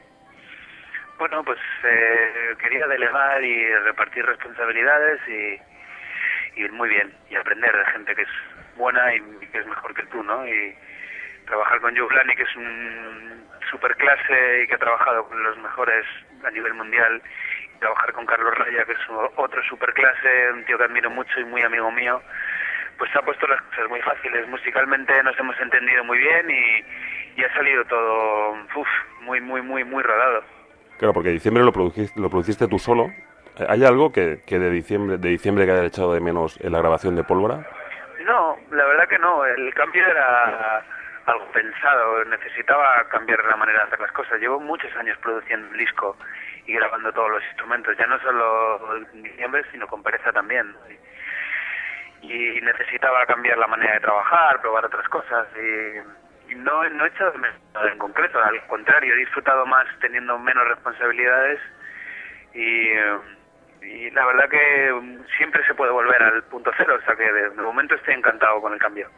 Bueno, pues eh, quería delegar y repartir responsabilidades y, y muy bien, y aprender de gente que es buena y que es mejor que tú, ¿no? Y trabajar con Joe Blani, que es un superclase y que ha trabajado con los mejores a nivel mundial, y trabajar con Carlos Raya, que es otro superclase, un tío que admiro mucho y muy amigo mío, pues ha puesto las cosas muy fáciles. Musicalmente nos hemos entendido muy bien y, y ha salido todo uf, muy, muy, muy, muy rodado. Claro, porque diciembre lo produjiste, lo produciste tú solo. Eh, ¿Hay algo que, que de diciembre de diciembre que haya echado de menos en la grabación de Pólvora? No, la verdad que no. El cambio era algo pensado. Necesitaba cambiar la manera de hacer las cosas. Llevo muchos años produciendo un disco y grabando todos los instrumentos, ya no solo en diciembre, sino con pereza también. Y necesitaba cambiar la manera de trabajar, probar otras cosas. Y, y no, no he hecho de menos en concreto. Al contrario, he disfrutado más teniendo menos responsabilidades y, y la verdad que siempre se puede volver al punto cero, o sea que de, de momento estoy encantado con el cambio.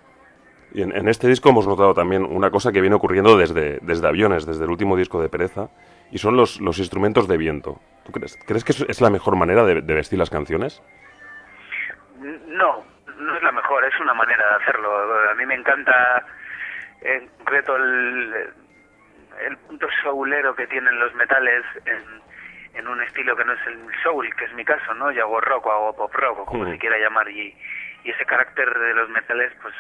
Y en, en este disco hemos notado también una cosa que viene ocurriendo desde, desde aviones, desde el último disco de Pereza, y son los, los instrumentos de viento. ¿Tú crees, crees que es, la mejor manera de, de vestir las canciones? No, no es la mejor, es una manera de hacerlo. A mí me encanta en concreto el, el punto soulero que tienen los metales en, en un estilo que no es el soul, que es mi caso, ¿no? Yo hago rock o hago pop rock o como Mm. se quiera llamar y, y ese carácter de los metales pues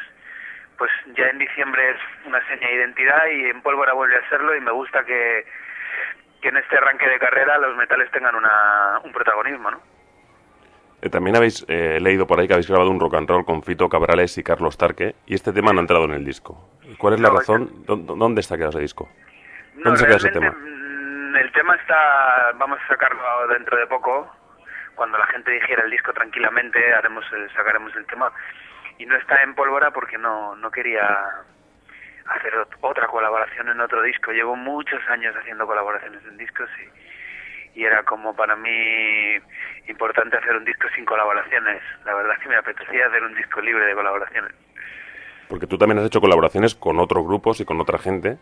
pues ya en diciembre es una seña de identidad y en pólvora vuelve a serlo y me gusta que, que en este arranque de carrera los metales tengan una, un protagonismo, ¿no? Eh, también habéis eh, leído por ahí que habéis grabado un rock and roll con Fito Cabrales y Carlos Tarque, y este tema no ha entrado en el disco. ¿Cuál es la No, razón? ¿Dó- ¿Dónde está quedado ese disco? No, ¿Dónde se queda ese realmente tema? mm, el tema está, vamos a sacarlo dentro de poco, cuando la gente dijera el disco tranquilamente, haremos el- sacaremos el tema. Y no está en pólvora porque no, no quería hacer ot- otra colaboración en otro disco. Llevo muchos años haciendo colaboraciones en discos y, y era como para mí importante hacer un disco sin colaboraciones. La verdad es que me apetecía hacer un disco libre de colaboraciones. Porque tú también has hecho colaboraciones con otros grupos y con otra gente,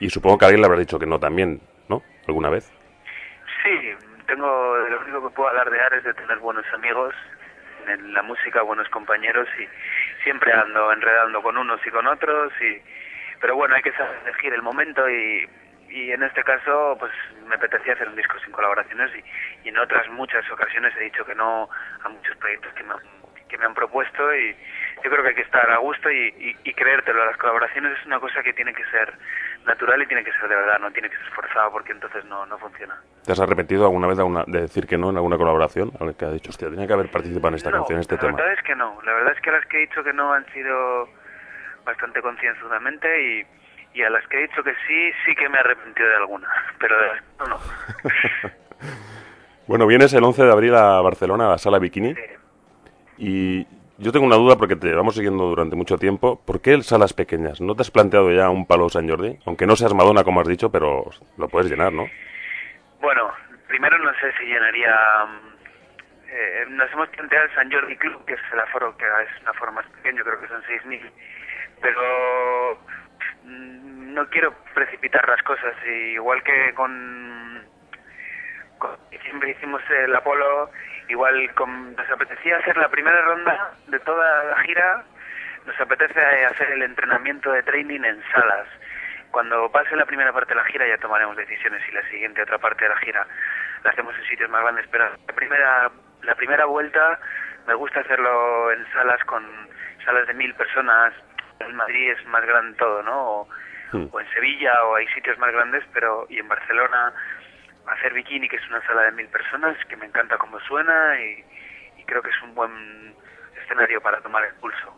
y supongo que alguien le habrá dicho que no también, ¿no? ¿Alguna vez? Sí, tengo, lo único que puedo alardear es de tener buenos amigos en la música, buenos compañeros y siempre ando enredando con unos y con otros y pero bueno, hay que saber elegir el momento y, y en este caso pues me apetecía hacer un disco sin colaboraciones y, y en otras muchas ocasiones he dicho que no a muchos proyectos que me han, que me han propuesto y yo creo que hay que estar a gusto y, y, y creértelo. Las colaboraciones es una cosa que tiene que ser natural y tiene que ser de verdad, no tiene que ser forzado porque entonces no, no funciona. ¿Te has arrepentido alguna vez de, alguna- de decir que no en alguna colaboración? A ver, que ha dicho, hostia, tenía que haber participado en esta No, canción, en este la tema. verdad es que no, la verdad es que las que he dicho que no han sido bastante concienzudamente y, y a las que he dicho que sí, sí que me he arrepentido de alguna, pero de las no, no. *laughs* Bueno, vienes el 11 de abril a Barcelona, a la sala Bikini. Y yo tengo una duda porque te vamos siguiendo durante mucho tiempo. ¿Por qué salas pequeñas? ¿No te has planteado ya un palo San Jordi? Aunque no seas Madonna, como has dicho, pero lo puedes llenar, ¿no? Bueno, primero no sé si llenaría... mm, eh, nos hemos planteado el San Jordi Club, que es el aforo, que es un aforo más pequeño, creo que son 6.000, pero no quiero precipitar las cosas, y igual que con, con siempre hicimos el Apolo, igual con- nos apetecía hacer la primera ronda de toda la gira, nos apetece hacer el entrenamiento de training en salas. Cuando pase la primera parte de la gira ya tomaremos decisiones y la siguiente otra parte de la gira la hacemos en sitios más grandes. Pero la primera, la primera vuelta me gusta hacerlo en salas con salas de mil personas. En Madrid es más grande todo, ¿no? O, o en Sevilla o hay sitios más grandes, pero y en Barcelona hacer bikini que es una sala de mil personas que me encanta cómo suena y, y creo que es un buen escenario para tomar el pulso.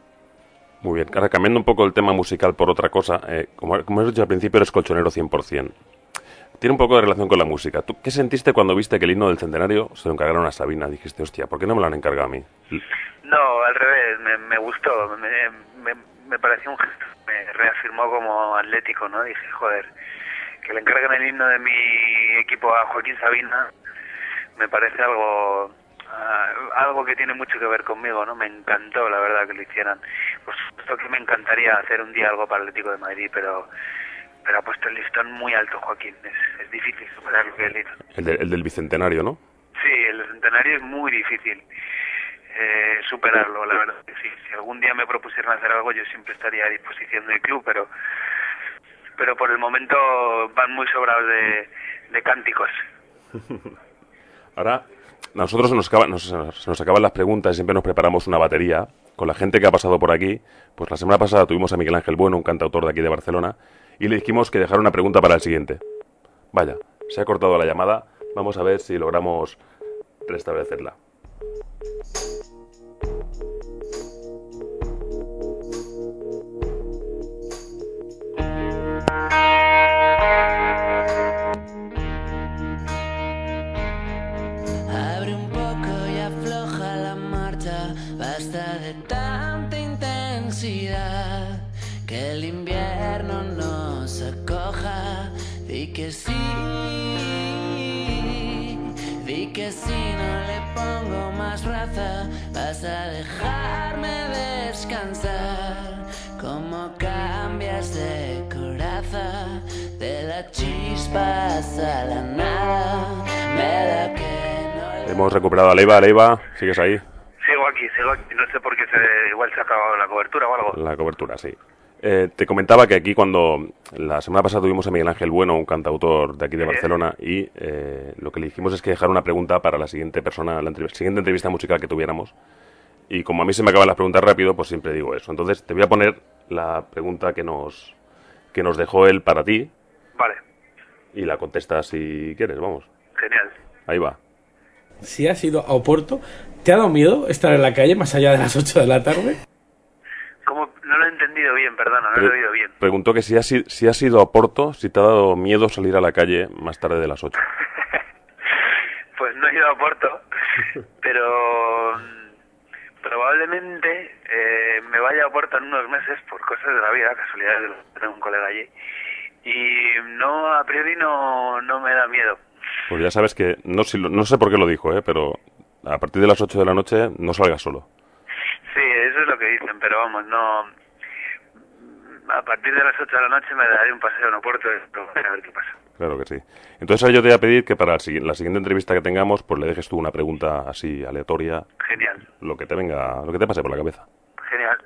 Muy bien. Ahora, cambiando un poco el tema musical por otra cosa, eh, como, como has dicho al principio, eres colchonero 100%. Tiene un poco de relación con la música. ¿Tú qué sentiste cuando viste que el himno del centenario se lo encargaron a Sabina? Dijiste, hostia, ¿por qué no me lo han encargado a mí? No, al revés, me, me gustó, me, me, me pareció un gesto, me reafirmó como atlético, ¿no? Dije, joder, que le encarguen el himno de mi equipo a Joaquín Sabina, me parece algo ah, algo que tiene mucho que ver conmigo, ¿no? Me encantó, la verdad, que lo hicieran. Por supuesto que me encantaría hacer un día algo para el Atlético de Madrid, pero pero ha puesto el listón muy alto Joaquín, es, es difícil superar lo que él hizo. El, de- el del bicentenario, ¿no? Sí, el centenario es muy difícil eh, superarlo, la verdad que. Si algún día me propusieran hacer algo, yo siempre estaría a disposición del club, pero pero por el momento van muy sobrados de, cánticos. *laughs* Ahora, nosotros nos, nos- se nos acaban las preguntas y siempre nos preparamos una batería con la gente que ha pasado por aquí. Pues la semana pasada tuvimos a Miguel Ángel Bueno, un cantautor de aquí de Barcelona, y le dijimos que dejara una pregunta para el siguiente. Vaya, se ha cortado la llamada. Vamos a ver si logramos restablecerla. Más raza, vas a dejarme descansar, como cambias de coraza, de la chispas a la nada, me da que Hemos recuperado a Leiva. Leiva, ¿sigues ahí? Sigo aquí, sigo aquí. No sé por qué se, igual se ha acabado la cobertura o algo. La cobertura, sí. Eh, te comentaba que aquí cuando la semana pasada tuvimos a Miguel Ángel Bueno, un cantautor de aquí de Barcelona, y eh, lo que le dijimos es que dejar una pregunta para la siguiente persona, la entrev- siguiente entrevista musical que tuviéramos. Y como a mí se me acaban las preguntas rápido, pues siempre digo eso. Entonces te voy a poner la pregunta que nos, que nos dejó él para ti Vale, y la contestas si quieres, vamos. genial. Ahí va. Si has ido a Oporto, ¿te ha dado miedo estar en la calle más allá de las 8 de la tarde? Entendido bien, perdona, no lo he oído bien. Preguntó que si has, si has ido a Porto, si te ha dado miedo salir a la calle más tarde de las 8. *laughs* Pues no he ido a Porto, pero probablemente eh, me vaya a Porto en unos meses por cosas de la vida, casualidades de tengo un colega allí. Y no, a priori no, no me da miedo. Pues ya sabes que, no, si no sé por qué lo dijo, ¿eh? pero a partir de las 8 de la noche no salgas solo. Sí, eso es lo que dicen, pero vamos, no... A partir de las 8 de la noche me daré un paseo en Oporto a ver qué pasa. Claro que sí. Entonces ahora yo te voy a pedir que para la siguiente entrevista que tengamos, pues le dejes tú una pregunta así aleatoria, Genial, lo que te venga, lo que te pase por la cabeza. genial.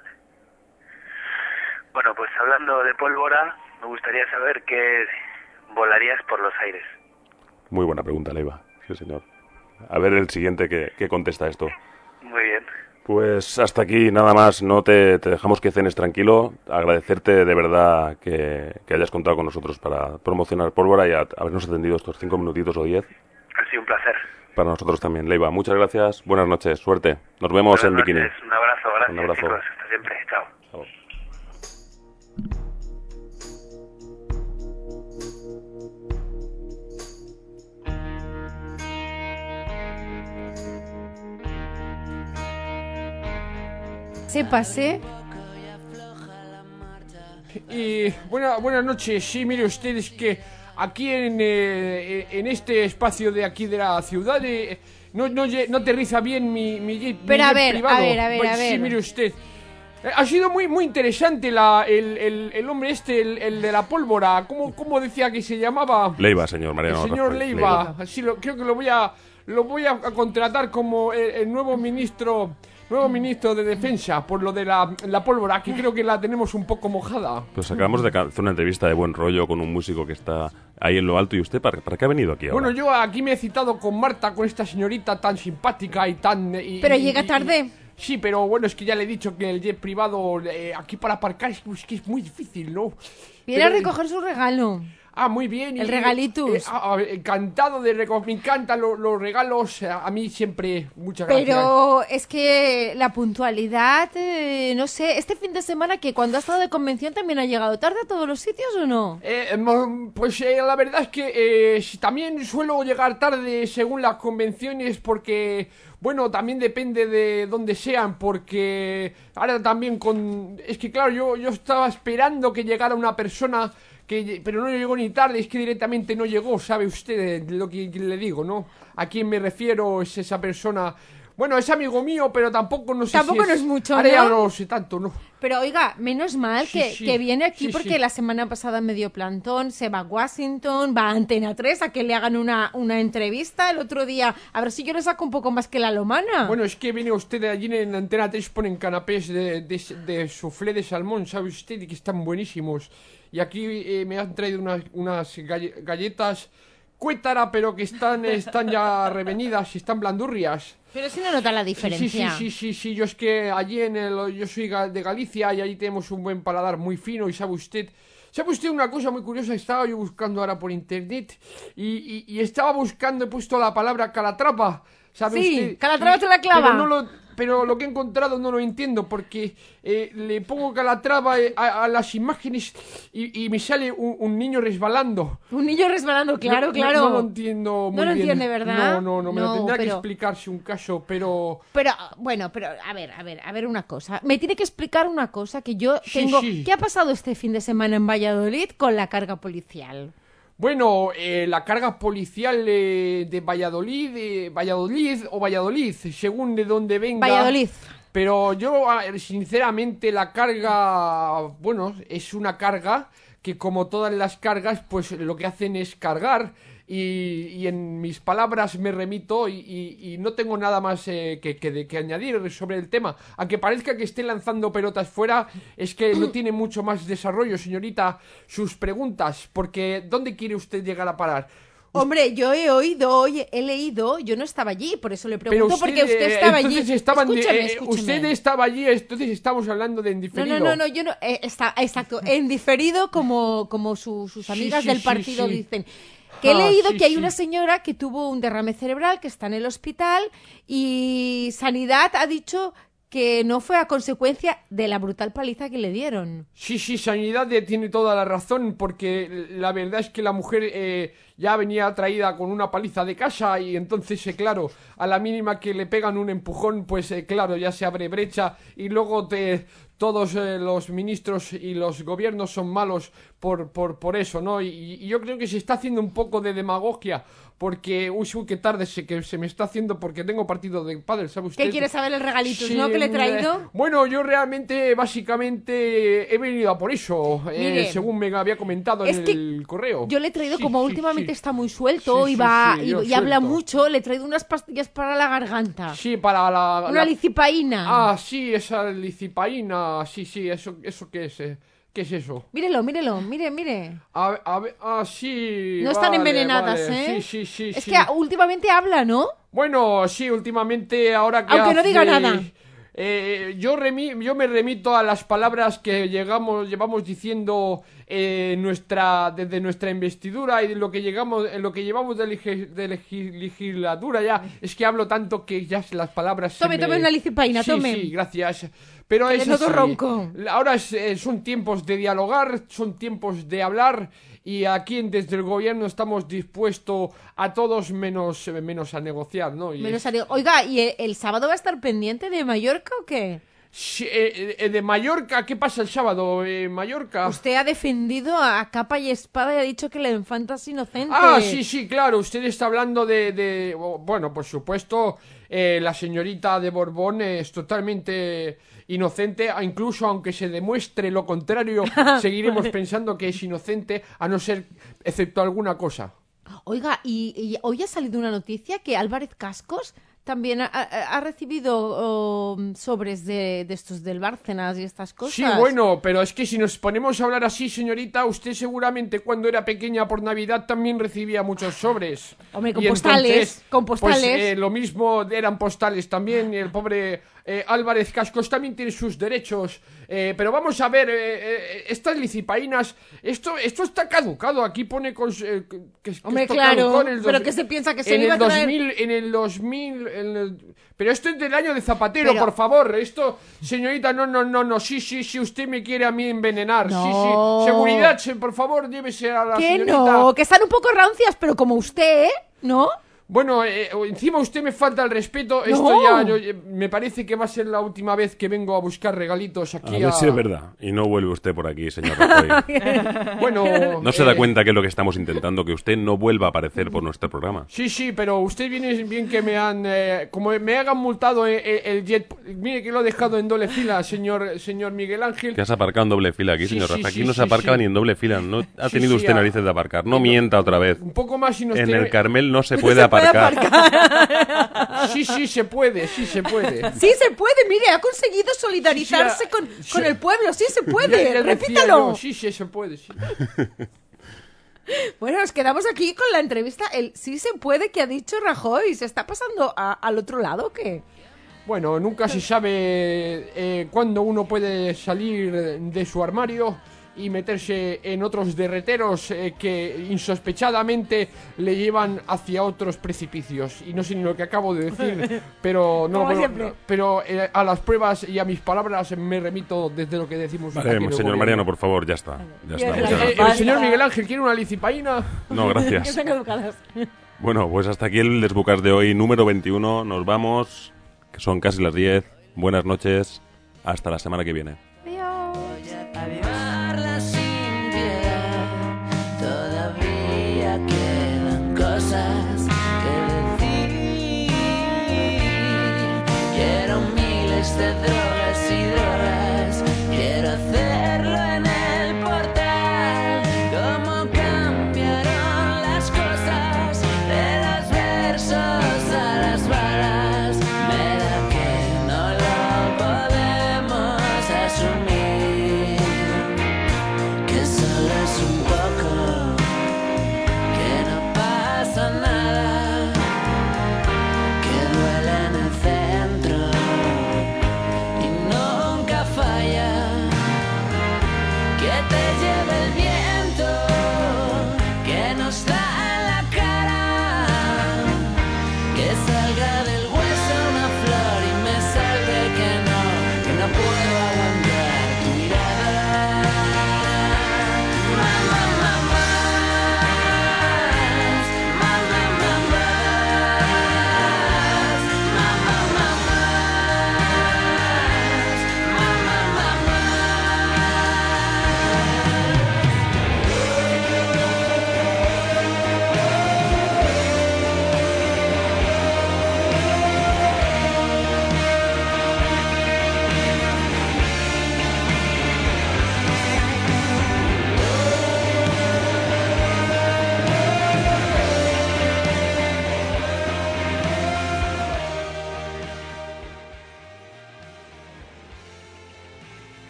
Bueno, pues hablando de pólvora, me gustaría saber qué volarías por los aires. Muy buena pregunta, Leiva. Sí, señor. A ver el siguiente que, que contesta esto. Muy bien. Pues hasta aquí nada más, no te, te dejamos que cenes tranquilo, agradecerte de verdad que, que hayas contado con nosotros para promocionar Pólvora y a- habernos atendido estos cinco minutitos o diez. Ha sido un placer. Para nosotros también. Leiva, muchas gracias, buenas noches, suerte. Nos vemos Buenas en Bikini. Un abrazo, gracias Un abrazo. chicos. Hasta siempre. Chao. Se pasé. Y buena, buenas noches, sí, mire ustedes que aquí en, eh, en este espacio de aquí de la ciudad eh, no, no, no aterriza bien mi, mi jeep, mi Pero a jet ver, privado. a ver, a ver, Pues a Sí, ver. mire usted. Eh, Ha sido muy muy interesante la, el, el, el hombre este, el, el de la pólvora. ¿Cómo, ¿Cómo decía que se llamaba? Leiva, señor Mariano. el señor Rajoy, Leiva. Sí, lo- creo que lo voy a lo voy a, a contratar como el, el nuevo ministro nuevo ministro de defensa por lo de la, la pólvora que creo que la tenemos un poco mojada. Pues acabamos de hacer una entrevista de buen rollo con un músico que está ahí en lo alto. ¿Y usted para, para qué ha venido aquí ahora? Bueno, yo aquí me he citado con Marta, con esta señorita tan simpática y tan... y- Pero y- llega y- tarde. sí, pero bueno, es que ya le he dicho que el jet privado eh, aquí para aparcar es, es que es muy difícil, ¿no? Viene a Pero- recoger su regalo. Ah, muy bien. El y- regalitus. eh, ah, ah, encantado de recoger. Me encantan lo- los regalos. eh, A mí siempre. Muchas gracias. Pero es que la puntualidad, eh, no sé, este fin de semana que cuando ha estado de convención también ha llegado tarde a todos los sitios o no? Eh, mo- pues eh, la verdad es que eh, también suelo llegar tarde según las convenciones porque, bueno, también depende de dónde sean porque ahora también con... Es que claro, yo, yo estaba esperando que llegara una persona que... Pero no llegó ni tarde, es que directamente no llegó, ¿sabe usted lo que le digo, no? A quién me refiero es esa persona... Bueno, es amigo mío, pero tampoco no sé Tampoco si no es mucho, Ahora ya ¿no? no sé tanto, ¿no? Pero oiga, menos mal Sí, que, sí. que viene aquí Sí, porque la semana pasada me dio plantón, se va a Washington, va a Antena 3 a que le hagan una, una entrevista el otro día. A ver si yo le saco un poco más que la lomana. Bueno, es que viene usted de allí en Antena 3 ponen canapés de, de, de soufflé de salmón, ¿sabe usted? Y que están buenísimos. Y aquí eh, me han traído unas, unas galle- galletas cuétara, pero que están, están ya revenidas y están blandurrias. Pero si no nota la Sí, sí, sí, diferencia. sí, sí, sí, yo es que allí en el, yo soy de Galicia y allí tenemos un buen paladar muy fino y sabe usted, sabe usted una cosa muy curiosa, estaba yo buscando ahora por internet y, y- y estaba buscando, he puesto la palabra calatrapa, ¿sabe Sí, usted? Calatrava te la clava. Pero, no lo- pero lo que he encontrado no lo entiendo porque eh, le pongo calatrava eh, a, a las imágenes y, y me sale un, un niño resbalando. Un niño resbalando, claro, No- claro. No, lo entiendo muy No lo bien. entiende, ¿verdad? No, no, no, me lo tendrá que pero- explicarse un caso, pero... Pero, bueno, pero, a ver, a ver, a ver una cosa. Me tiene que explicar una cosa que yo Sí, tengo... sí. ¿Qué ha pasado este fin de semana en Valladolid con la carga policial? Bueno, eh, la carga policial eh, de Valladolid, eh, Valladolid o Valladolid, según de dónde venga. Valladolid. Pero yo, sinceramente, la carga, bueno, es una carga que como todas las cargas, pues lo que hacen es cargar. Y, y en mis palabras me remito y, y- y no tengo nada más eh, que, que, de- que añadir sobre el tema. Aunque parezca que esté lanzando pelotas fuera, es que no tiene mucho más desarrollo, señorita, sus preguntas. Porque, ¿dónde quiere usted llegar a parar? Hombre, yo he oído, oye, he leído, yo no estaba allí, por eso le pregunto, porque usted eh, estaba allí. estaban escúcheme, eh, escúcheme. usted estaba allí, entonces estamos hablando de en No, diferido. no, no, no, yo no, eh, está, exacto, en diferido como, como su- sus amigas sí, del partido sí. dicen. Que he Ah, leído sí, que hay sí. una señora que tuvo un derrame cerebral, que está en el hospital y Sanidad ha dicho que no fue a consecuencia de la brutal paliza que le dieron. Sí, sí, Sanidad tiene toda la razón, porque la verdad es que la mujer eh, ya venía traída con una paliza de casa y entonces, eh, claro, a la mínima que le pegan un empujón, pues eh, claro, ya se abre brecha y luego te, todos eh, los ministros y los gobiernos son malos por, por, por eso, ¿no? Y, y yo creo que se está haciendo un poco de demagogia, porque, uy, uy, qué tarde se, que se me está haciendo porque tengo partido de padre, ¿sabe usted? ¿Qué quiere saber el regalitos, Sí, no? Que le he traído. Bueno, yo realmente, básicamente, he venido a por eso, eh, Mire, según me había comentado en el correo. Yo le he traído, Sí, como sí, últimamente está muy suelto y va y, habla mucho, le he traído unas pastillas para la garganta. Sí, para la... Una la- licipaína. Ah, sí, esa licipaína, sí, sí, eso, eso qué es, eh? ¿qué es eso? Mírelo, mírelo, mire, mire. A, a ver, ah, sí. No están vale, envenenadas, vale, ¿eh? Sí, sí, sí. Es sí. que últimamente habla, ¿no? Bueno, sí, últimamente ahora que Aunque no diga nada. Eh, yo, remi- yo me remito a las palabras que llegamos, llevamos diciendo eh, nuestra, desde nuestra investidura y de lo que llegamos, en lo que llevamos de, lige- de legi- legislatura ya. Es que hablo tanto que ya las palabras. se Tome, me- tome una licipaina, sí, tome. Sí, gracias. Pero Que es así. ronco. Ahora es, eh, son tiempos de dialogar, son tiempos de hablar y aquí desde el gobierno estamos dispuestos a todos menos, menos a negociar, ¿no? Y Menos a- Oiga, ¿y el, el sábado va a estar pendiente de Mallorca o qué? Sí, eh, eh, de Mallorca, ¿qué pasa el sábado? Eh, Mallorca. Usted ha defendido a capa y espada y ha dicho que la infanta es inocente. Ah, sí, sí, claro. Usted está hablando de, de- bueno, por supuesto, eh, la señorita de Borbón es totalmente inocente, incluso aunque se demuestre lo contrario, *laughs* seguiremos pensando que es inocente, a no ser, excepto alguna cosa. Oiga, y, y hoy ha salido una noticia que Álvarez Cascos también ha, recibido oh, sobres de, de estos del Bárcenas y estas cosas. Sí, bueno, pero es que si nos ponemos a hablar así, señorita, usted seguramente cuando era pequeña por Navidad también recibía muchos sobres. Hombre, con Y postales, entonces, con postales. Pues eh, lo mismo eran postales también, y el pobre eh, Álvarez Cascos también tiene sus derechos. eh, pero vamos a ver, eh, eh, estas licipainas, esto, esto está caducado, aquí pone con, que, que Hombre, claro, pero que se piensa que se en iba el a traer- 2000, en el 2000, en el- pero esto es del año de Zapatero, Pero- por favor, esto, señorita, no, no, no, no, sí, sí, sí, usted me quiere a mí envenenar, No. sí, sí, seguridad, se- por favor, llévese a la que señorita. no, que están un poco rancias, pero como usted, ¿eh? ¿no? Bueno, eh, encima usted me falta el respeto, No. esto ya, yo- eh, me parece que va a ser la última vez que vengo a buscar regalitos A aquí ver si es verdad. Y no vuelve usted por aquí, señor Rajoy. *laughs* Bueno, ¿No se da eh, cuenta que es lo que estamos intentando? Que usted no vuelva a aparecer por nuestro programa. Sí, sí, pero usted viene bien que me han... eh, como me hagan multado eh, eh, el jet... Mire que lo he dejado en doble fila, señor, señor Miguel Ángel. Que has aparcado en doble fila aquí, Sí, señor sí, Rajoy. Aquí sí, no se aparcaba sí. ni en doble fila. No ha Sí, tenido sí, usted a- narices de aparcar. No mienta otra vez. Un poco más y nos En tiene- el Carmel no se puede aparcar. Sí, sí, se puede, sí se puede. Sí se puede, mire, ha conseguido solidarizarse Sí, sí, con, sí. con el pueblo, sí se puede, repítalo. yo, Sí, sí, se puede, sí. *laughs* Bueno, nos quedamos aquí con la entrevista, el sí se puede que ha dicho Rajoy, ¿se está pasando a- al otro lado o qué? Bueno, nunca se sabe eh, cuándo uno puede salir de su armario y meterse en otros derreteros eh, que insospechadamente le llevan hacia otros precipicios. Y no sé ni lo que acabo de decir, *laughs* pero no Como pero- siempre. pero eh, a las pruebas y a mis palabras me remito desde lo que decimos. Vale, aquí señor gobierno. Mariano, por favor, ya está. Ya está. Eh, el señor Miguel Ángel quiere una licipaína. No, gracias. *laughs* *laughs* Bueno, pues hasta aquí el Desbucas de hoy, número 21. Nos vamos, que son casi las 10. Buenas noches. Hasta la semana que viene.